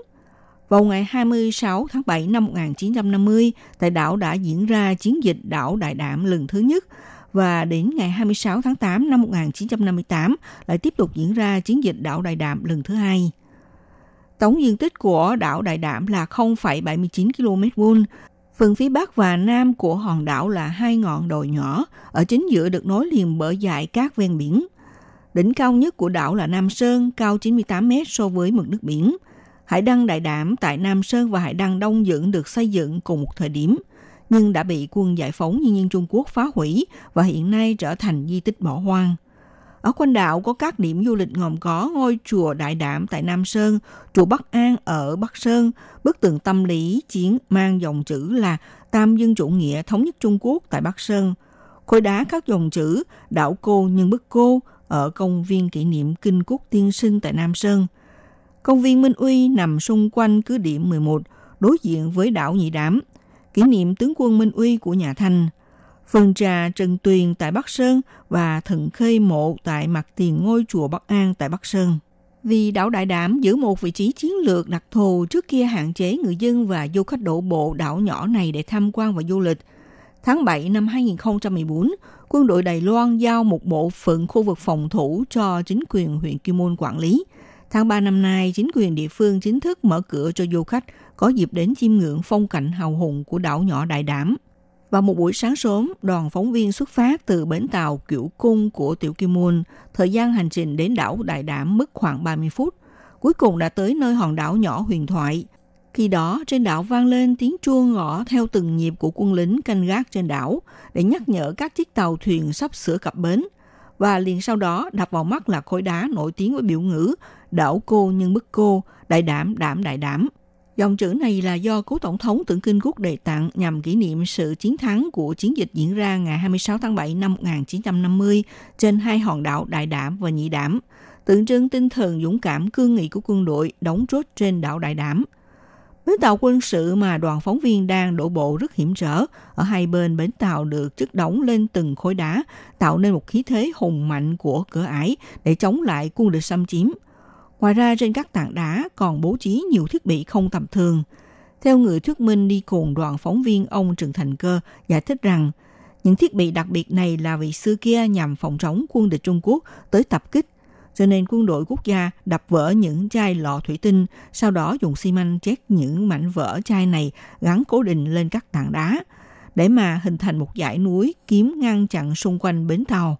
Vào ngày 26 tháng 7 năm 1950, tại đảo đã diễn ra chiến dịch đảo Đại Đảm lần thứ nhất và đến ngày 26 tháng 8 năm 1958 lại tiếp tục diễn ra chiến dịch đảo Đại Đảm lần thứ hai. Tổng diện tích của đảo Đại Đảm là 0,79 km vuông. Phần phía bắc và nam của hòn đảo là hai ngọn đồi nhỏ, ở chính giữa được nối liền bởi dải cát ven biển. Đỉnh cao nhất của đảo là Nam Sơn, cao 98 m so với mực nước biển. Hải đăng Đại Đảm tại Nam Sơn và Hải đăng Đông Dưỡng được xây dựng cùng một thời điểm, nhưng đã bị quân giải phóng nhân dân Trung Quốc phá hủy và hiện nay trở thành di tích bỏ hoang. Ở quanh đảo có các điểm du lịch gồm có ngôi chùa Đại Đảm tại Nam Sơn, chùa Bắc An ở Bắc Sơn, bức tường tâm lý chiến mang dòng chữ là Tam dân chủ nghĩa thống nhất Trung Quốc tại Bắc Sơn, khối đá các dòng chữ đảo cô nhân bức cô ở công viên kỷ niệm Kinh Quốc Tiên Sinh tại Nam Sơn. Công viên Minh Uy nằm xung quanh cứ điểm 11, đối diện với đảo Nhị Đảm, kỷ niệm tướng quân Minh Uy của nhà Thanh. Phần trà Trần Tuyền tại Bắc Sơn và Thần Khê Mộ tại mặt tiền ngôi chùa Bắc An tại Bắc Sơn. Vì đảo Đại Đảm giữ một vị trí chiến lược đặc thù trước kia hạn chế người dân và du khách đổ bộ đảo nhỏ này để tham quan và du lịch. Tháng 7 năm 2014, quân đội Đài Loan giao một bộ phận khu vực phòng thủ cho chính quyền huyện Kim Môn quản lý. Tháng 3 năm nay, chính quyền địa phương chính thức mở cửa cho du khách có dịp đến chiêm ngưỡng phong cảnh hào hùng của đảo nhỏ Đại Đảm. Vào một buổi sáng sớm, đoàn phóng viên xuất phát từ bến tàu Kiểu Cung của Tiểu Kim Môn. Thời gian hành trình đến đảo Đại Đảm mất khoảng 30 phút. Cuối cùng đã tới nơi hòn đảo nhỏ huyền thoại. Khi đó, trên đảo vang lên tiếng chuông gõ theo từng nhịp của quân lính canh gác trên đảo để nhắc nhở các chiếc tàu thuyền sắp sửa cập bến. Và liền sau đó đập vào mắt là khối đá nổi tiếng với biểu ngữ đảo cô nhưng bức cô, đại đảm đảm đại đảm. Dòng chữ này là do cố tổng thống Tưởng Kinh Quốc đề tặng nhằm kỷ niệm sự chiến thắng của chiến dịch diễn ra ngày 26 tháng 7 năm 1950 trên hai hòn đảo Đại Đảm và Nhị Đảm, tượng trưng tinh thần dũng cảm cương nghị của quân đội đóng chốt trên đảo Đại Đảm. Bến tàu quân sự mà đoàn phóng viên đang đổ bộ rất hiểm trở. Ở hai bên bến tàu được chất đóng lên từng khối đá, tạo nên một khí thế hùng mạnh của cửa ải để chống lại quân địch xâm chiếm – Ngoài ra trên các tảng đá còn bố trí nhiều thiết bị không tầm thường. Theo người thuyết minh đi cùng đoàn phóng viên ông Trần Thành Cơ giải thích rằng những thiết bị đặc biệt này là vì xưa kia nhằm phòng chống quân địch Trung Quốc tới tập kích. Cho nên quân đội quốc gia đập vỡ những chai lọ thủy tinh, sau đó dùng xi măng chét những mảnh vỡ chai này gắn cố định lên các tảng đá, để mà hình thành một dải núi kiếm ngăn chặn xung quanh bến tàu.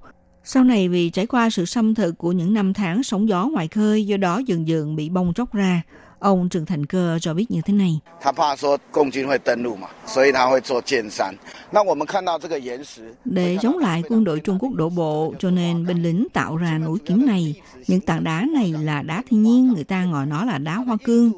Sau này vì trải qua sự xâm thực của những năm tháng sóng gió ngoài khơi, do đó dần dần bị bong tróc ra. Ông Trần Thành Cơ cho biết như thế này. Để chống lại quân đội Trung Quốc đổ bộ, cho nên binh lính tạo ra núi kiếm này. Những tảng đá này là đá thiên nhiên, người ta gọi nó là đá hoa cương.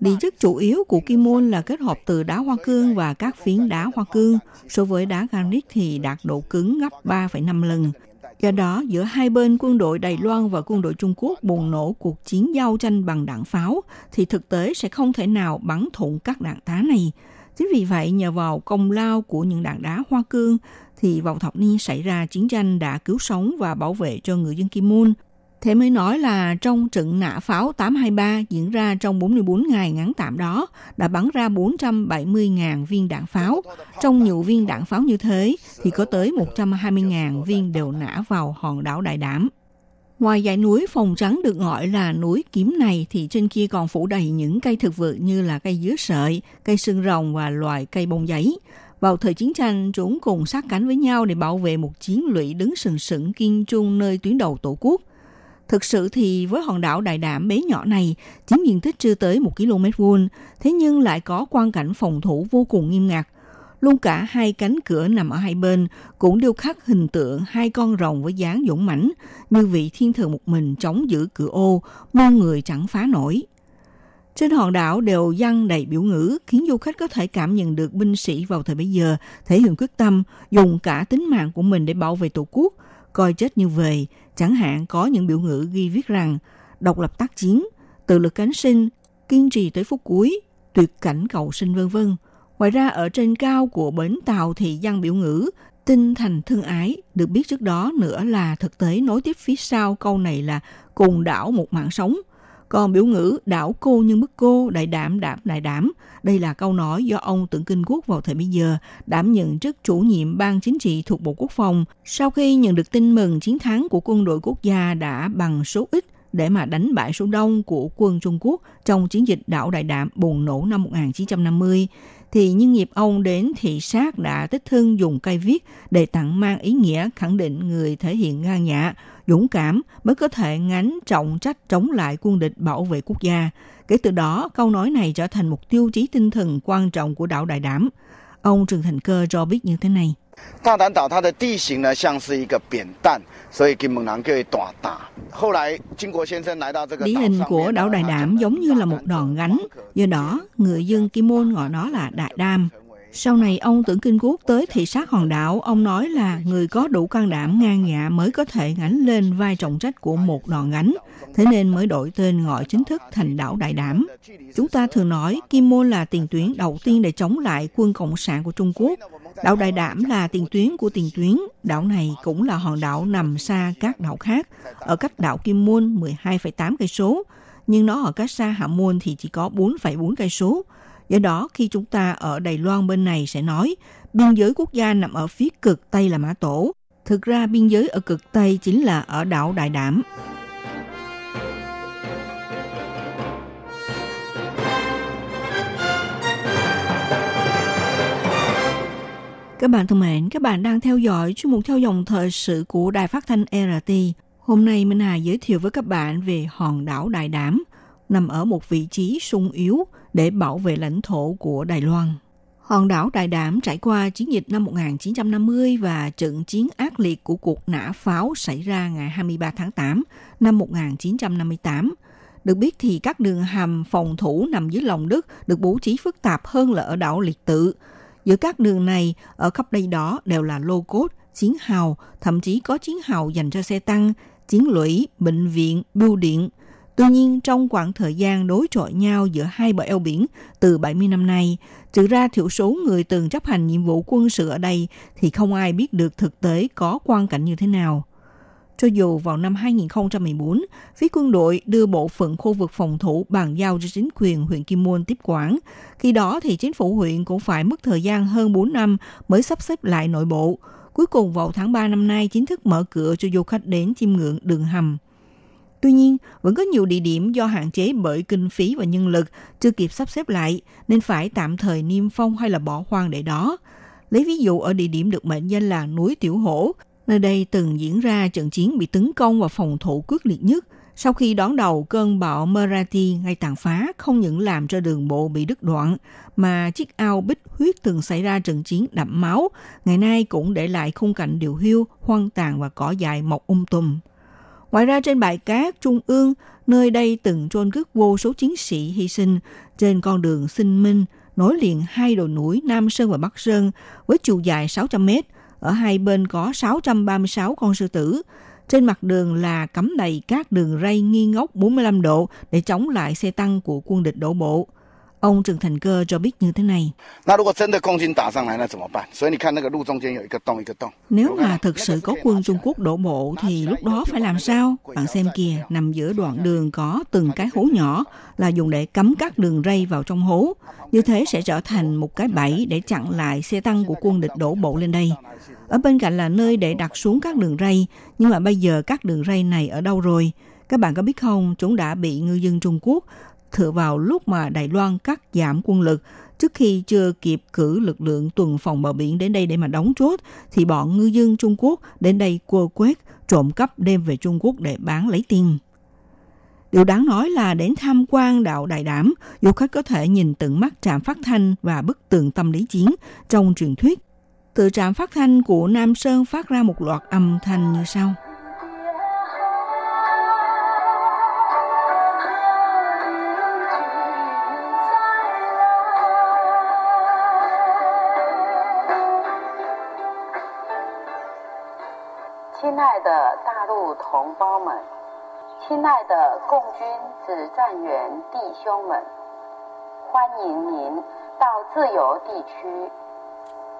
Địa chất chủ yếu của Kim Môn là kết hợp từ đá hoa cương và các phiến đá hoa cương. So với đá granite thì đạt độ cứng gấp 3,5 lần. Do đó, giữa hai bên quân đội Đài Loan và quân đội Trung Quốc bùng nổ cuộc chiến giao tranh bằng đạn pháo, thì thực tế sẽ không thể nào bắn thủng các đạn tá này. Chính vì vậy, nhờ vào công lao của những đạn đá hoa cương, thì vào thập niên xảy ra chiến tranh đã cứu sống và bảo vệ cho người dân Kim Môn. Thế mới nói là trong trận nã pháo 823 diễn ra trong 44 ngày ngắn tạm đó đã bắn ra 470.000 viên đạn pháo. Trong nhiều viên đạn pháo như thế thì có tới 120.000 viên đều nã vào hòn đảo Đại Đảm. Ngoài dãy núi phòng trắng được gọi là núi kiếm này thì trên kia còn phủ đầy những cây thực vật như là cây dứa sợi, cây xương rồng và loài cây bông giấy. Vào thời chiến tranh, chúng cùng sát cánh với nhau để bảo vệ một chiến lũy đứng sừng sững kiên trung nơi tuyến đầu tổ quốc – Thực sự thì với hòn đảo Đại Đảm bé nhỏ này, chiếm diện tích chưa tới 1 km vuông, thế nhưng lại có quan cảnh phòng thủ vô cùng nghiêm ngặt. Luôn cả hai cánh cửa nằm ở hai bên cũng điêu khắc hình tượng hai con rồng với dáng dũng mãnh như vị thiên thần một mình chống giữ cửa ô, mong người chẳng phá nổi. Trên hòn đảo đều dăng đầy biểu ngữ khiến du khách có thể cảm nhận được binh sĩ vào thời bấy giờ thể hiện quyết tâm dùng cả tính mạng của mình để bảo vệ tổ quốc, coi chết như về, chẳng hạn có những biểu ngữ ghi viết rằng độc lập tác chiến, tự lực cánh sinh, kiên trì tới phút cuối, tuyệt cảnh cầu sinh vân vân. Ngoài ra ở trên cao của bến tàu thì văn biểu ngữ tinh thành thương ái được biết trước đó nữa là thực tế nối tiếp phía sau câu này là cùng đảo một mạng sống – còn biểu ngữ đảo cô như mức cô, đại đảm đảm đại đảm, đây là câu nói do ông Tưởng Kinh Quốc vào thời bây giờ đảm nhận chức chủ nhiệm ban chính trị thuộc Bộ Quốc phòng. Sau khi nhận được tin mừng chiến thắng của quân đội quốc gia đã bằng số ít để mà đánh bại số đông của quân Trung Quốc trong chiến dịch đảo Đại Đạm bùng nổ năm 1950 thì nhân nghiệp ông đến thị sát đã tích thương dùng cây viết để tặng mang ý nghĩa khẳng định người thể hiện ngang nhã, dũng cảm mới có thể ngánh trọng trách chống lại quân địch bảo vệ quốc gia. Kể từ đó, câu nói này trở thành một tiêu chí tinh thần quan trọng của đảo Đại Đảm. Ông Trần Thành Cơ cho biết như thế này. 大胆岛它的地形呢，像是一个扁担，所以金门人叫大大。后来金国先生来到这个 Địa hình của đảo Đại Đảm giống như là một đòn gánh, do đó người dân Kim Môn gọi nó là Đại Đam. Sau này ông Tưởng Kinh Quốc tới thị sát hòn đảo, ông nói là người có đủ can đảm ngang ngạ mới có thể gánh lên vai trọng trách của một đòn gánh, thế nên mới đổi tên gọi chính thức thành đảo Đại Đảm. Chúng ta thường nói Kim Môn là tiền tuyến đầu tiên để chống lại quân Cộng sản của Trung Quốc. Đảo Đại Đảm là tiền tuyến của tiền tuyến. Đảo này cũng là hòn đảo nằm xa các đảo khác, ở cách đảo Kim Môn 12,8 cây số, nhưng nó ở cách xa Hạ Môn thì chỉ có 4,4 cây số. Do đó, khi chúng ta ở Đài Loan bên này sẽ nói biên giới quốc gia nằm ở phía cực Tây là Mã Tổ, Thực ra biên giới ở cực Tây chính là ở đảo Đại Đảm. Các bạn thân mến, các bạn đang theo dõi chuyên mục theo dòng thời sự của Đài Phát thanh RT. Hôm nay Minh Hà giới thiệu với các bạn về hòn đảo Đại Đảm, nằm ở một vị trí sung yếu để bảo vệ lãnh thổ của Đài Loan. Hòn đảo Đại Đảm trải qua chiến dịch năm 1950 và trận chiến ác liệt của cuộc nã pháo xảy ra ngày 23 tháng 8 năm 1958. Được biết thì các đường hầm phòng thủ nằm dưới lòng đất được bố trí phức tạp hơn là ở đảo Liệt Tự. Giữa các đường này, ở khắp đây đó đều là lô cốt, chiến hào, thậm chí có chiến hào dành cho xe tăng, chiến lũy, bệnh viện, bưu điện. Tuy nhiên, trong khoảng thời gian đối chọi nhau giữa hai bờ eo biển từ 70 năm nay, trừ ra thiểu số người từng chấp hành nhiệm vụ quân sự ở đây thì không ai biết được thực tế có quan cảnh như thế nào. Cho dù vào năm 2014, phía quân đội đưa bộ phận khu vực phòng thủ bàn giao cho chính quyền huyện Kim Môn tiếp quản, khi đó thì chính phủ huyện cũng phải mất thời gian hơn 4 năm mới sắp xếp lại nội bộ. Cuối cùng vào tháng 3 năm nay chính thức mở cửa cho du khách đến chiêm ngưỡng đường hầm. Tuy nhiên, vẫn có nhiều địa điểm do hạn chế bởi kinh phí và nhân lực chưa kịp sắp xếp lại nên phải tạm thời niêm phong hay là bỏ hoang để đó. Lấy ví dụ ở địa điểm được mệnh danh là núi Tiểu Hổ, nơi đây từng diễn ra trận chiến bị tấn công và phòng thủ quyết liệt nhất. Sau khi đón đầu cơn bão Merati ngay tàn phá không những làm cho đường bộ bị đứt đoạn, mà chiếc ao bích huyết từng xảy ra trận chiến đẫm máu, ngày nay cũng để lại khung cảnh điều hiu, hoang tàn và cỏ dại mọc um tùm. Ngoài ra trên bãi cát Trung ương, nơi đây từng trôn cất vô số chiến sĩ hy sinh trên con đường sinh minh nối liền hai đồi núi Nam Sơn và Bắc Sơn với chiều dài 600 mét. Ở hai bên có 636 con sư tử. Trên mặt đường là cắm đầy các đường ray nghi ngốc 45 độ để chống lại xe tăng của quân địch đổ bộ. Ông Trần Thành Cơ cho biết như thế này. Nếu mà thực sự có quân Trung Quốc đổ bộ thì lúc đó phải làm sao? Bạn xem kìa, nằm giữa đoạn đường có từng cái hố nhỏ là dùng để cắm các đường ray vào trong hố. Như thế sẽ trở thành một cái bẫy để chặn lại xe tăng của quân địch đổ bộ lên đây. Ở bên cạnh là nơi để đặt xuống các đường ray, nhưng mà bây giờ các đường ray này ở đâu rồi? Các bạn có biết không, chúng đã bị ngư dân Trung Quốc thừa vào lúc mà Đài Loan cắt giảm quân lực trước khi chưa kịp cử lực lượng tuần phòng bờ biển đến đây để mà đóng chốt thì bọn ngư dân Trung Quốc đến đây cua quét trộm cắp đem về Trung Quốc để bán lấy tiền. Điều đáng nói là đến tham quan đạo Đại Đảm, du khách có thể nhìn tận mắt trạm phát thanh và bức tường tâm lý chiến trong truyền thuyết. Từ trạm phát thanh của Nam Sơn phát ra một loạt âm thanh như sau.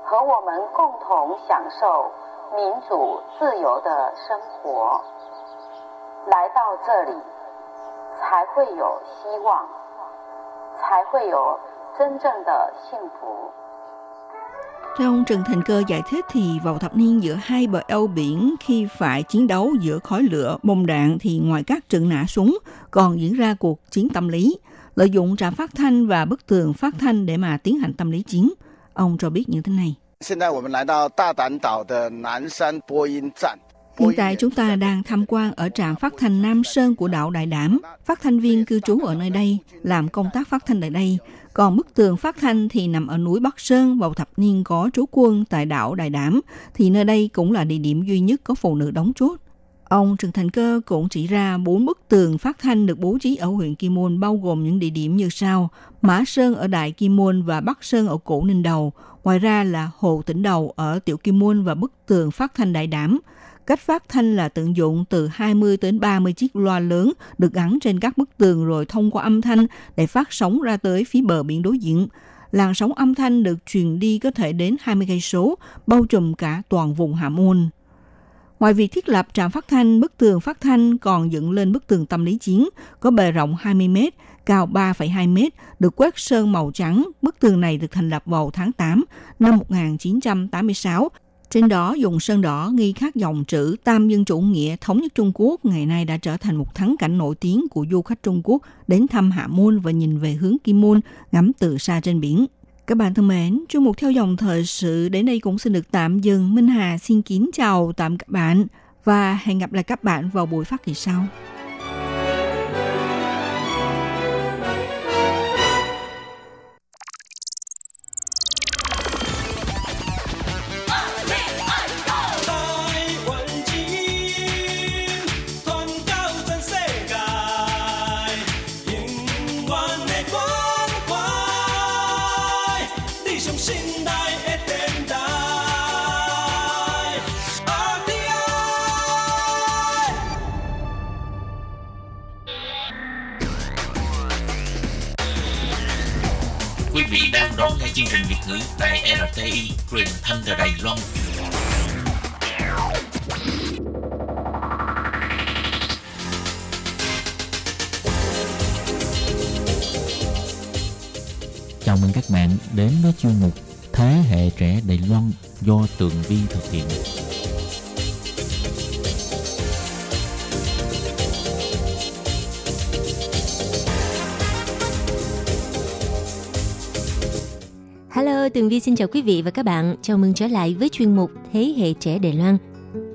和我们共同享受民主自由的生活。来到这里，才会有希望，才会有真正的幸福。Theo ông Trần Thành Cơ giải thích thì vào thập niên giữa hai bờ eo biển khi phải chiến đấu giữa khói lửa, bom đạn thì ngoài các trận nã súng còn diễn ra cuộc chiến tâm lý, lợi dụng trạm phát thanh và bức tường phát thanh để mà tiến hành tâm lý chiến. Ông cho biết như thế này. Hiện tại chúng ta đang tham quan ở trạm phát thanh Nam Sơn của đảo Đại Đảm. Phát thanh viên cư trú ở nơi đây, làm công tác phát thanh tại đây. Còn bức tường phát thanh thì nằm ở núi Bắc Sơn vào thập niên có trú quân tại đảo Đại Đảm, thì nơi đây cũng là địa điểm duy nhất có phụ nữ đóng chốt. Ông Trần Thành Cơ cũng chỉ ra bốn bức tường phát thanh được bố trí ở huyện Kim Môn bao gồm những địa điểm như sau. Mã Sơn ở Đại Kim Môn và Bắc Sơn ở Cổ Ninh Đầu. Ngoài ra là Hồ Tỉnh Đầu ở Tiểu Kim Môn và bức tường phát thanh Đại Đảm. Cách phát thanh là tận dụng từ 20 đến 30 chiếc loa lớn được gắn trên các bức tường rồi thông qua âm thanh để phát sóng ra tới phía bờ biển đối diện. Làn sóng âm thanh được truyền đi có thể đến 20 cây số, bao trùm cả toàn vùng Hạ Môn. Ngoài việc thiết lập trạm phát thanh, bức tường phát thanh còn dựng lên bức tường tâm lý chiến, có bề rộng 20 m, cao 3,2 m, được quét sơn màu trắng. Bức tường này được thành lập vào tháng 8 năm 1986 Trên đó dùng sơn đỏ ghi khắc dòng chữ Tam dân chủ nghĩa thống nhất Trung Quốc ngày nay đã trở thành một thắng cảnh nổi tiếng của du khách Trung Quốc đến thăm Hạ Môn và nhìn về hướng Kim Môn ngắm từ xa trên biển. Các bạn thân mến, chương mục theo dòng thời sự đến đây cũng xin được tạm dừng. Minh Hà xin kính chào tạm các bạn và hẹn gặp lại các bạn vào buổi phát kỳ sau. Truyền thanh từ Tường Vi xin chào quý vị và các bạn. Chào mừng trở lại với chuyên mục Thế hệ trẻ Đài Loan.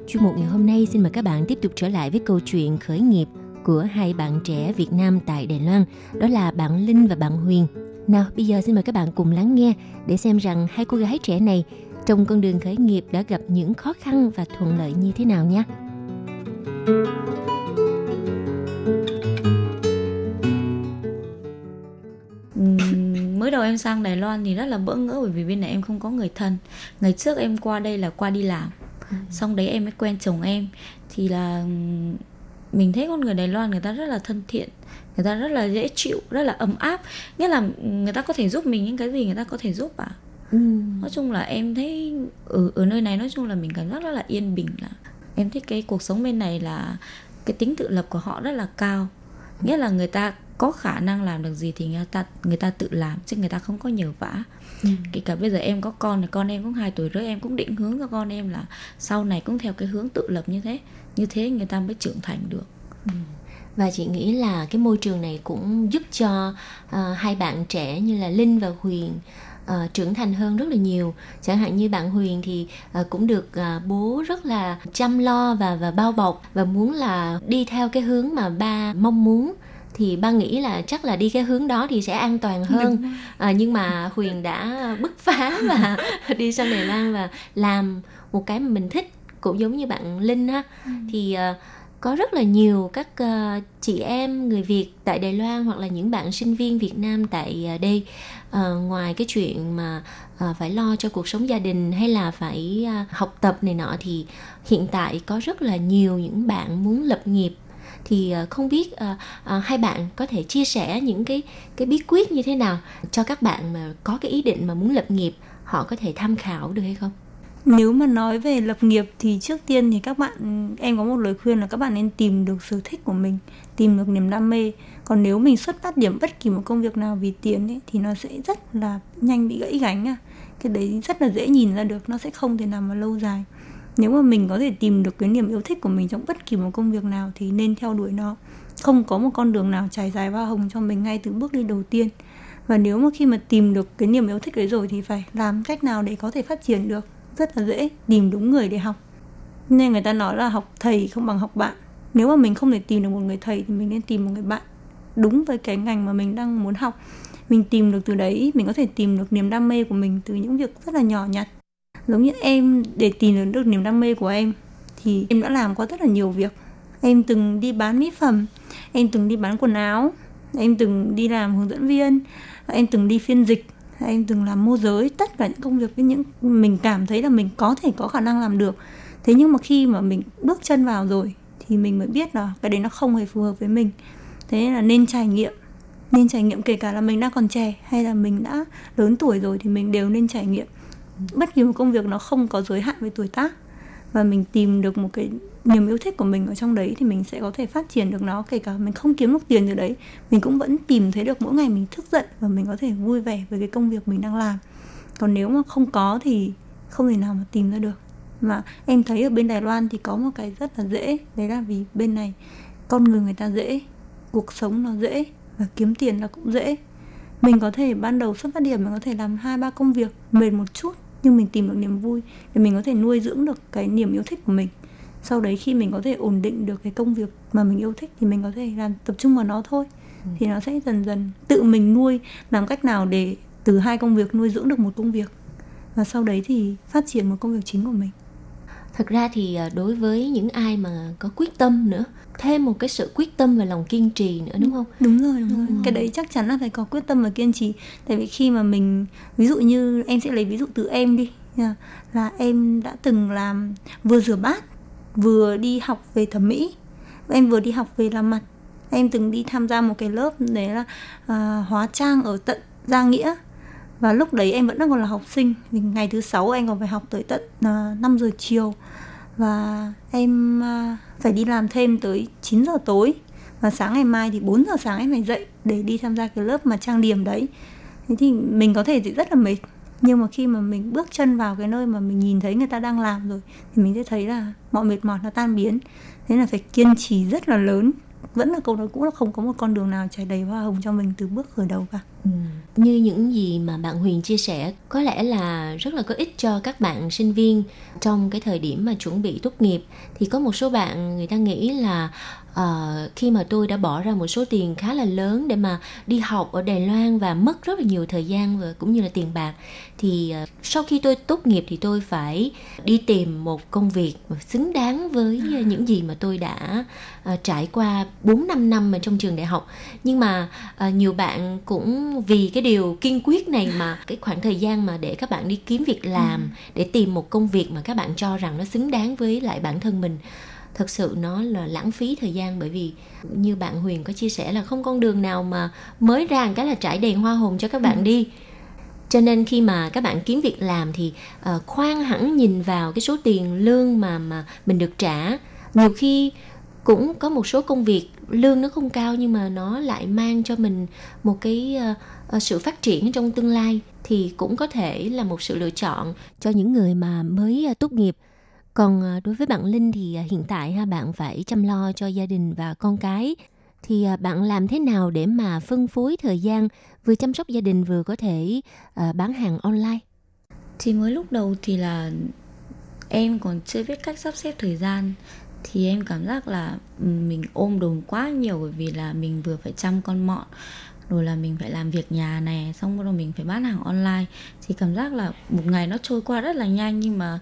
Chuyên mục ngày hôm nay xin mời các bạn tiếp tục trở lại với câu chuyện khởi nghiệp của hai bạn trẻ Việt Nam tại Đài Loan, đó là bạn Linh và bạn Huyền. Nào, bây giờ xin mời các bạn cùng lắng nghe để xem rằng hai cô gái trẻ này trong con đường khởi nghiệp đã gặp những khó khăn và thuận lợi như thế nào nhé. Mới đầu em sang Đài Loan thì rất là bỡ ngỡ bởi vì bên này em không có người thân. Ngày trước em qua đây là qua đi làm. Xong đấy em mới quen chồng em. Thì là mình thấy con người Đài Loan người ta rất là thân thiện người ta rất là dễ chịu rất là ấm áp. Nghĩa là người ta có thể giúp mình những cái gì người ta có thể giúp à nói chung là em thấy ở ở nơi này nói chung là mình cảm giác rất là yên bình là em thích cái cuộc sống bên này là cái tính tự lập của họ rất là cao. Nghĩa là người ta có khả năng làm được gì thì người ta người ta tự làm chứ người ta không có nhờ vả. Kể cả bây giờ em có con thì con em cũng 2 tuổi rưỡi em cũng định hướng cho con em là sau này cũng theo cái hướng tự lập như thế. Như thế người ta mới trưởng thành được. Và chị nghĩ là cái môi trường này cũng giúp cho ờ, hai bạn trẻ như là Linh và Huyền ờ, trưởng thành hơn rất là nhiều. Chẳng hạn như bạn Huyền thì ờ, cũng được ờ, bố rất là chăm lo và và bao bọc và muốn là đi theo cái hướng mà ba mong muốn thì ba nghĩ là chắc là đi cái hướng đó thì sẽ an toàn hơn. à, nhưng mà Huyền đã bứt phá và đi sang Đài Loan và làm một cái mà mình thích cũng giống như bạn Linh ha thì ờ, có rất là nhiều các ờ, chị em người Việt tại Đài Loan hoặc là những bạn sinh viên Việt Nam tại ờ, đây ờ, ngoài cái chuyện mà ờ, phải lo cho cuộc sống gia đình hay là phải ờ, học tập này nọ thì hiện tại có rất là nhiều những bạn muốn lập nghiệp thì ờ, không biết à, à, hai bạn có thể chia sẻ những cái cái bí quyết như thế nào cho các bạn mà có cái ý định mà muốn lập nghiệp họ có thể tham khảo được hay không? Nếu mà nói về lập nghiệp thì trước tiên thì các bạn em có một lời khuyên là các bạn nên tìm được sở thích của mình, tìm được niềm đam mê. Còn nếu mình xuất phát điểm bất kỳ một công việc nào vì tiền ấy, thì nó sẽ rất là nhanh bị gãy gánh à. Cái đấy rất là dễ nhìn ra được, nó sẽ không thể nào mà lâu dài. Nếu mà mình có thể tìm được cái niềm yêu thích của mình trong bất kỳ một công việc nào thì nên theo đuổi nó. Không có một con đường nào trải dài hoa hồng cho mình ngay từ bước đi đầu tiên. Và nếu mà khi mà tìm được cái niềm yêu thích đấy rồi thì phải làm cách nào để có thể phát triển được? Rất là dễ, tìm đúng người để học. Nên người ta nói là học thầy không bằng học bạn. Nếu mà mình không thể tìm được một người thầy thì mình nên tìm một người bạn. Đúng với cái ngành mà mình đang muốn học. Mình tìm được từ đấy, mình có thể tìm được niềm đam mê của mình từ những việc rất là nhỏ nhặt giống như em để tìm được niềm đam mê của em, thì em đã làm qua rất là nhiều việc. Em từng đi bán mỹ phẩm, em từng đi bán quần áo, em từng đi làm hướng dẫn viên, em từng đi phiên dịch, em từng làm môi giới. Tất cả những công việc với những mình cảm thấy là mình có thể có khả năng làm được. Thế nhưng mà khi mà mình bước chân vào rồi, thì mình mới biết là cái đấy nó không hề phù hợp với mình. Thế nên là nên trải nghiệm, nên trải nghiệm kể cả là mình đang còn trẻ hay là mình đã lớn tuổi rồi thì mình đều nên trải nghiệm bất kỳ một công việc nó không có giới hạn về tuổi tác và mình tìm được một cái niềm yêu thích của mình ở trong đấy thì mình sẽ có thể phát triển được nó, kể cả mình không kiếm được tiền từ đấy, mình cũng vẫn tìm thấy được mỗi ngày mình thức dậy và mình có thể vui vẻ với cái công việc mình đang làm. Còn nếu mà không có thì không thể nào mà tìm ra được. Mà em thấy ở bên Đài Loan thì có một cái rất là dễ, đấy là vì bên này con người người ta dễ, cuộc sống nó dễ và kiếm tiền là cũng dễ. Mình có thể ban đầu xuất phát điểm, mình có thể làm hai ba công việc mệt một chút nhưng mình tìm được niềm vui để mình có thể nuôi dưỡng được cái niềm yêu thích của mình. Sau đấy khi mình có thể ổn định được cái công việc mà mình yêu thích thì mình có thể làm tập trung vào nó thôi. Ừ. thì nó sẽ dần dần tự mình nuôi làm cách nào để từ hai công việc nuôi dưỡng được một công việc. Và sau đấy thì phát triển một công việc chính của mình. Thật ra thì à, đối với những ai mà có quyết tâm nữa thêm một cái sự quyết tâm và lòng kiên trì nữa đúng không? Đúng rồi đúng rồi. Ừ. cái đấy chắc chắn là phải có quyết tâm và kiên trì. Tại vì khi mà mình ví dụ như em sẽ lấy ví dụ từ em đi là em đã từng làm vừa rửa bát vừa đi học về thẩm mỹ em vừa đi học về làm mặt. Em từng đi tham gia một cái lớp đấy là uh, hóa trang ở tận gia nghĩa. Và lúc đấy em vẫn đang còn là học sinh. Vì ngày thứ sáu em còn phải học tới tận uh, à, 5 giờ chiều và em à, phải đi làm thêm tới 9 giờ tối. Và sáng ngày mai thì 4 giờ sáng em phải dậy để đi tham gia cái lớp mà trang điểm đấy. Thế thì mình có thể thì rất là mệt. Nhưng mà khi mà mình bước chân vào cái nơi mà mình nhìn thấy người ta đang làm rồi, thì mình sẽ thấy là mọi mệt mỏi nó tan biến. Thế là phải kiên trì rất là lớn vẫn là câu nói cũ là không có một con đường nào trải đầy hoa hồng cho mình từ bước khởi đầu cả ừ. như những gì mà bạn Huyền chia sẻ, có lẽ là rất là có ích cho các bạn sinh viên trong cái thời điểm mà chuẩn bị tốt nghiệp, thì có một số bạn người ta nghĩ là uh, khi mà tôi đã bỏ ra một số tiền khá là lớn để mà đi học ở Đài Loan và mất rất là nhiều thời gian và cũng như là tiền bạc thì uh, sau khi tôi tốt nghiệp thì tôi phải đi tìm một công việc xứng đáng với à. những gì mà tôi đã uh, trải qua 4 5 năm ở trong trường đại học nhưng mà uh, nhiều bạn cũng vì cái điều kiên quyết này mà cái khoảng thời gian mà để các bạn đi kiếm việc làm ừ. để tìm một công việc mà các bạn cho rằng nó xứng đáng với lại bản thân mình thật sự nó là lãng phí thời gian bởi vì như bạn Huyền có chia sẻ là không con đường nào mà mới ra cái là trải đầy hoa hồng cho các bạn ừ. đi. Cho nên khi mà các bạn kiếm việc làm thì uh, khoan hẳn nhìn vào cái số tiền lương mà mà mình được trả. Nhiều khi cũng có một số công việc lương nó không cao nhưng mà nó lại mang cho mình một cái uh, uh, sự phát triển trong tương lai thì cũng có thể là một sự lựa chọn cho những người mà mới uh, tốt nghiệp còn à, đối với bạn Linh thì à, hiện tại ha, bạn phải chăm lo cho gia đình và con cái. Thì à, bạn làm thế nào để mà phân phối thời gian vừa chăm sóc gia đình vừa có thể bán hàng online? Thì mới lúc đầu thì là em còn chưa biết cách sắp xếp thời gian thì em cảm giác là ừ, mình ôm đồm quá nhiều bởi vì là mình vừa phải chăm con mọn, rồi là mình phải làm việc nhà này xong rồi mình phải bán hàng online thì cảm giác là một ngày nó trôi qua rất là nhanh nhưng mà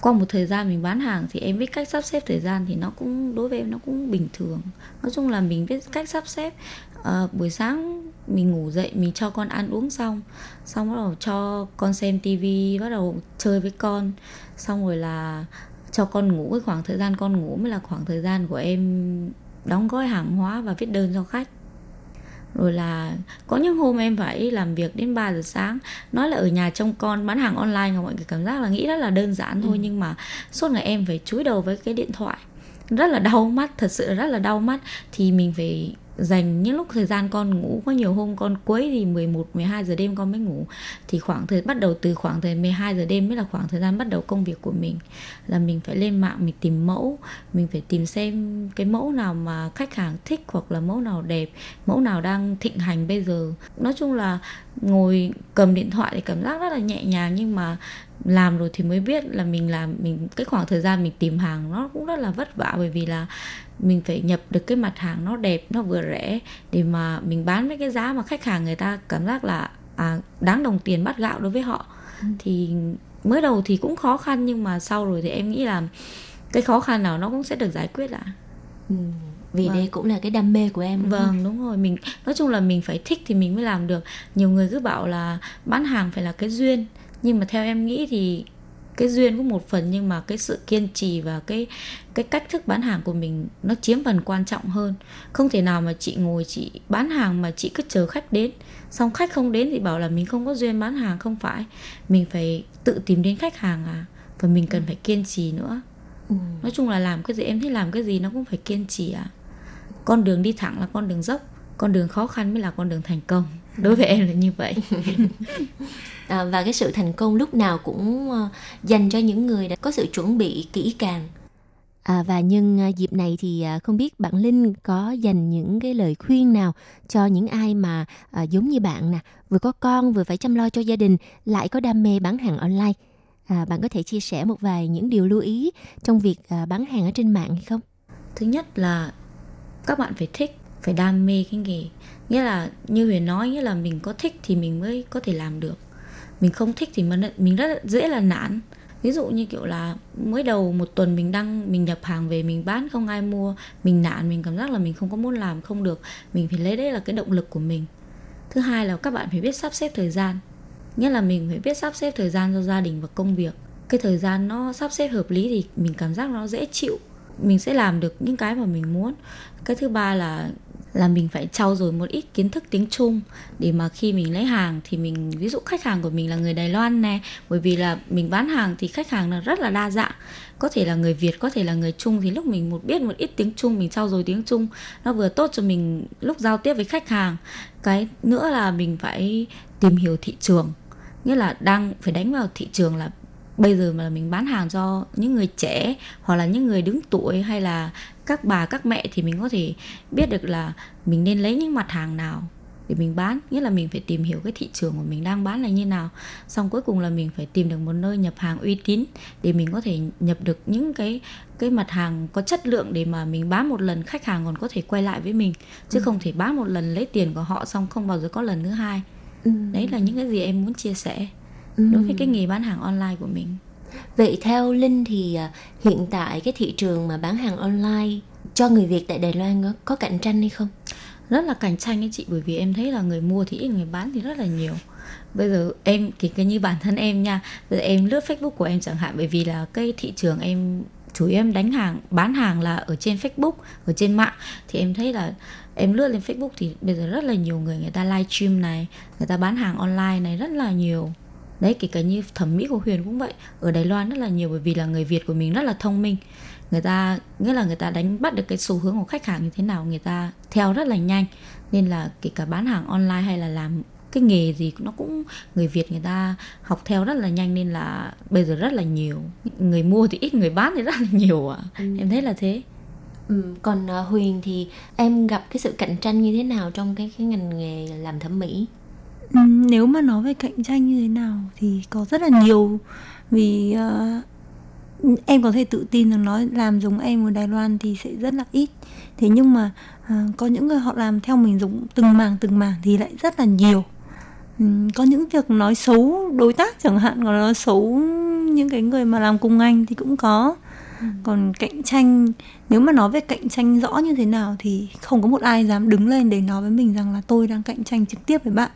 qua một thời gian mình bán hàng thì em biết cách sắp xếp thời gian thì nó cũng đối với em nó cũng bình thường. Nói chung là mình biết cách sắp xếp. À, buổi sáng mình ngủ dậy mình cho con ăn uống xong. Xong bắt đầu cho con xem tivi bắt đầu chơi với con. Xong rồi là cho con ngủ cái khoảng thời gian con ngủ mới là khoảng thời gian của em đóng gói hàng hóa và viết đơn cho khách rồi là có những hôm em phải làm việc đến 3 giờ sáng. Nói là ở nhà trông con bán hàng online mà mọi người cảm giác là nghĩ rất là đơn giản thôi ừ. nhưng mà suốt ngày em phải chúi đầu với cái điện thoại. Rất là đau mắt thật sự rất là đau mắt. Thì mình phải dành những lúc thời gian con ngủ, có nhiều hôm con cuối thì 11 12 giờ đêm con mới ngủ. Thì khoảng thời, bắt đầu từ khoảng thời 12 giờ đêm mới là khoảng thời gian bắt đầu công việc của mình. Là mình phải lên mạng, mình tìm mẫu, mình phải tìm xem cái mẫu nào mà khách hàng thích hoặc là mẫu nào đẹp, mẫu nào đang thịnh hành bây giờ. Nói chung là ngồi cầm điện thoại thì cảm giác rất là nhẹ nhàng, nhưng mà làm rồi thì mới biết là mình làm, mình, cái khoảng thời gian mình tìm hàng nó cũng rất là vất vả, bởi vì là mình phải nhập được cái mặt hàng nó đẹp nó vừa rẻ để mà mình bán với cái giá mà khách hàng người ta cảm giác là à, đáng đồng tiền bắt gạo đối với họ ừ. thì mới đầu thì cũng khó khăn nhưng mà sau rồi thì em nghĩ là cái khó khăn nào nó cũng sẽ được giải quyết ạ ừ vì vâng. đây cũng là cái đam mê của em đúng vâng không? đúng rồi mình nói chung là mình phải thích thì mình mới làm được nhiều người cứ bảo là bán hàng phải là cái duyên nhưng mà theo em nghĩ thì cái duyên cũng một phần nhưng mà cái sự kiên trì và cái cái cách thức bán hàng của mình nó chiếm phần quan trọng hơn. Không thể nào mà chị ngồi chị bán hàng mà chị cứ chờ khách đến. Xong khách không đến thì bảo là mình không có duyên bán hàng không phải. Mình phải tự tìm đến khách hàng à và mình cần phải kiên trì nữa. Ừ. nói chung là làm cái gì em thấy làm cái gì nó cũng phải kiên trì à. Con đường đi thẳng là con đường dốc con đường khó khăn mới là con đường thành công đối với em là như vậy à, và cái sự thành công lúc nào cũng uh, dành cho những người đã có sự chuẩn bị kỹ càng À, và nhân à, dịp này thì à, không biết bạn Linh có dành những cái lời khuyên nào cho những ai mà à, giống như bạn nè, vừa có con vừa phải chăm lo cho gia đình, lại có đam mê bán hàng online. À, bạn có thể chia sẻ một vài những điều lưu ý trong việc à, bán hàng ở trên mạng hay không? Thứ nhất là các bạn phải thích, phải đam mê cái nghề. Nghĩa là như Huyền nói, nghĩa là mình có thích thì mình mới có thể làm được. Mình không thích thì mình rất dễ là nản. Ví dụ như kiểu là mới đầu một tuần mình đăng mình nhập hàng về mình bán không ai mua mình nản mình cảm giác là mình không có muốn làm không được. Mình phải lấy đấy là cái động lực của mình. Thứ hai là các bạn phải biết sắp xếp thời gian. Nghĩa là mình phải biết sắp xếp thời gian cho gia đình và công việc. Cái thời gian nó sắp xếp hợp lý thì mình cảm giác nó dễ chịu. Mình sẽ làm được những cái mà mình muốn. Cái thứ ba là là mình phải trau dồi một ít kiến thức tiếng Trung để mà khi mình lấy hàng thì mình, ví dụ khách hàng của mình là người Đài Loan nè, bởi vì là mình bán hàng thì khách hàng là rất là đa dạng. Có thể là người Việt, có thể là người Trung thì lúc mình một biết một ít tiếng Trung, mình trau dồi tiếng Trung, nó vừa tốt cho mình lúc giao tiếp với khách hàng. Cái nữa là mình phải tìm hiểu thị trường. Nghĩa là đang phải đánh vào thị trường là bây giờ mà mình bán hàng cho những người trẻ hoặc là những người đứng tuổi hay là các bà các mẹ thì mình có thể biết được là mình nên lấy những mặt hàng nào để mình bán nghĩa là mình phải tìm hiểu cái thị trường của mình đang bán là như nào xong cuối cùng là mình phải tìm được một nơi nhập hàng uy tín để mình có thể nhập được những cái cái mặt hàng có chất lượng để mà mình bán một lần khách hàng còn có thể quay lại với mình chứ ừ. không thể bán một lần lấy tiền của họ xong không bao giờ có lần thứ hai ừ. đấy là những cái gì em muốn chia sẻ ừ. đối với cái nghề bán hàng online của mình Vậy theo Linh thì à, hiện tại cái thị trường mà bán hàng online cho người Việt tại Đài Loan có cạnh tranh hay không? Rất là cạnh tranh ấy chị bởi vì em thấy là người mua thì ít người bán thì rất là nhiều. Bây giờ em kể cái như bản thân em nha, bây giờ em lướt Facebook của em chẳng hạn bởi vì là cái thị trường em chủ yếu em đánh hàng bán hàng là ở trên Facebook ở trên mạng thì em thấy là em lướt lên Facebook thì bây giờ rất là nhiều người người ta livestream này người ta bán hàng online này rất là nhiều đấy kể cả như thẩm mỹ của huyền cũng vậy ở đài loan rất là nhiều bởi vì là người việt của mình rất là thông minh người ta nghĩa là người ta đánh bắt được cái xu hướng của khách hàng như thế nào người ta theo rất là nhanh nên là kể cả bán hàng online hay là làm cái nghề gì nó cũng người Việt người ta học theo rất là nhanh nên là bây giờ rất là nhiều người mua thì ít người bán thì rất là nhiều ạ à. ừ. em thấy là thế ừ. còn uh, Huyền thì em gặp cái sự cạnh tranh như thế nào trong cái cái ngành nghề làm thẩm mỹ nếu mà nói về cạnh tranh như thế nào thì có rất là nhiều vì uh, em có thể tự tin rằng nói làm giống em ở Đài Loan thì sẽ rất là ít. Thế nhưng mà uh, có những người họ làm theo mình giống từng mảng từng mảng thì lại rất là nhiều. Um, có những việc nói xấu đối tác chẳng hạn còn nói xấu những cái người mà làm cùng anh thì cũng có. Ừ. còn cạnh tranh nếu mà nói về cạnh tranh rõ như thế nào thì không có một ai dám đứng lên để nói với mình rằng là tôi đang cạnh tranh trực tiếp với bạn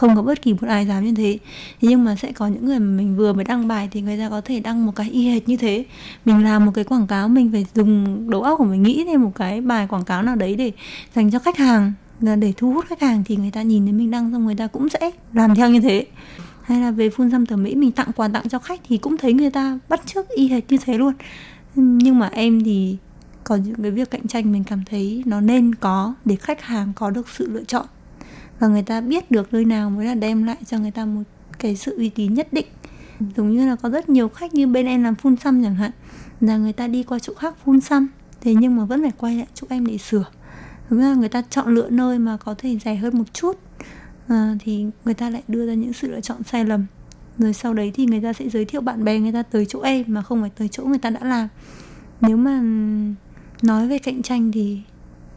không có bất kỳ một ai dám như thế. Thế nhưng mà sẽ có những người mà mình vừa mới đăng bài thì người ta có thể đăng một cái y hệt như thế. Mình làm một cái quảng cáo, mình phải dùng đầu óc của mình nghĩ thêm một cái bài quảng cáo nào đấy để dành cho khách hàng. Là để thu hút khách hàng thì người ta nhìn thấy mình đăng xong người ta cũng sẽ làm theo như thế. Hay là về phun xăm thẩm mỹ, mình tặng quà tặng cho khách thì cũng thấy người ta bắt chước y hệt như thế luôn. Nhưng mà em thì có những cái việc cạnh tranh mình cảm thấy nó nên có để khách hàng có được sự lựa chọn và người ta biết được nơi nào mới là đem lại cho người ta một cái sự uy tín nhất định. Ừ. giống như là có rất nhiều khách như bên em làm phun xăm chẳng hạn là người ta đi qua chỗ khác phun xăm thế nhưng mà vẫn phải quay lại chỗ em để sửa. Đúng là người ta chọn lựa nơi mà có thể rẻ hơn một chút à, thì người ta lại đưa ra những sự lựa chọn sai lầm. Rồi sau đấy thì người ta sẽ giới thiệu bạn bè người ta tới chỗ em mà không phải tới chỗ người ta đã làm. Nếu mà nói về cạnh tranh thì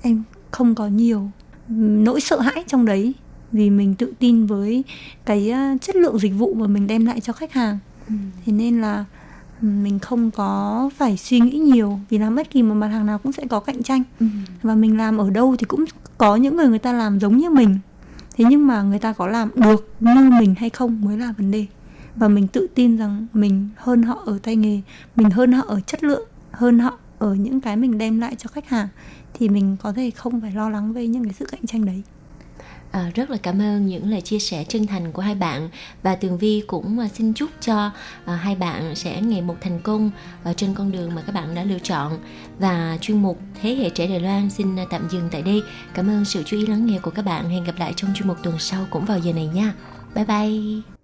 em không có nhiều nỗi sợ hãi trong đấy vì mình tự tin với cái ờ, chất lượng dịch vụ mà mình đem lại cho khách hàng. Ừ. thế nên là mình không có phải suy nghĩ nhiều vì làm bất kỳ một mặt hàng nào cũng sẽ có cạnh tranh. Ừ. và mình làm ở đâu thì cũng có những người người ta làm giống như mình. Thế nhưng mà người ta có làm được như mình hay không mới là vấn đề. Và mình tự tin rằng mình hơn họ ở tay nghề mình hơn họ ở chất lượng hơn họ ở những cái mình đem lại cho khách hàng thì mình có thể không phải lo lắng về những cái sự cạnh tranh đấy À, rất là cảm ơn những lời chia sẻ chân thành của hai bạn và Tường Vi cũng à, xin chúc cho à, hai bạn sẽ ngày một thành công ở trên con đường mà các bạn đã lựa chọn và chuyên mục Thế hệ trẻ Đài Loan xin tạm dừng tại đây. Cảm ơn sự chú ý lắng nghe của các bạn. Hẹn gặp lại trong chuyên mục tuần sau cũng vào giờ này nha. Bye bye.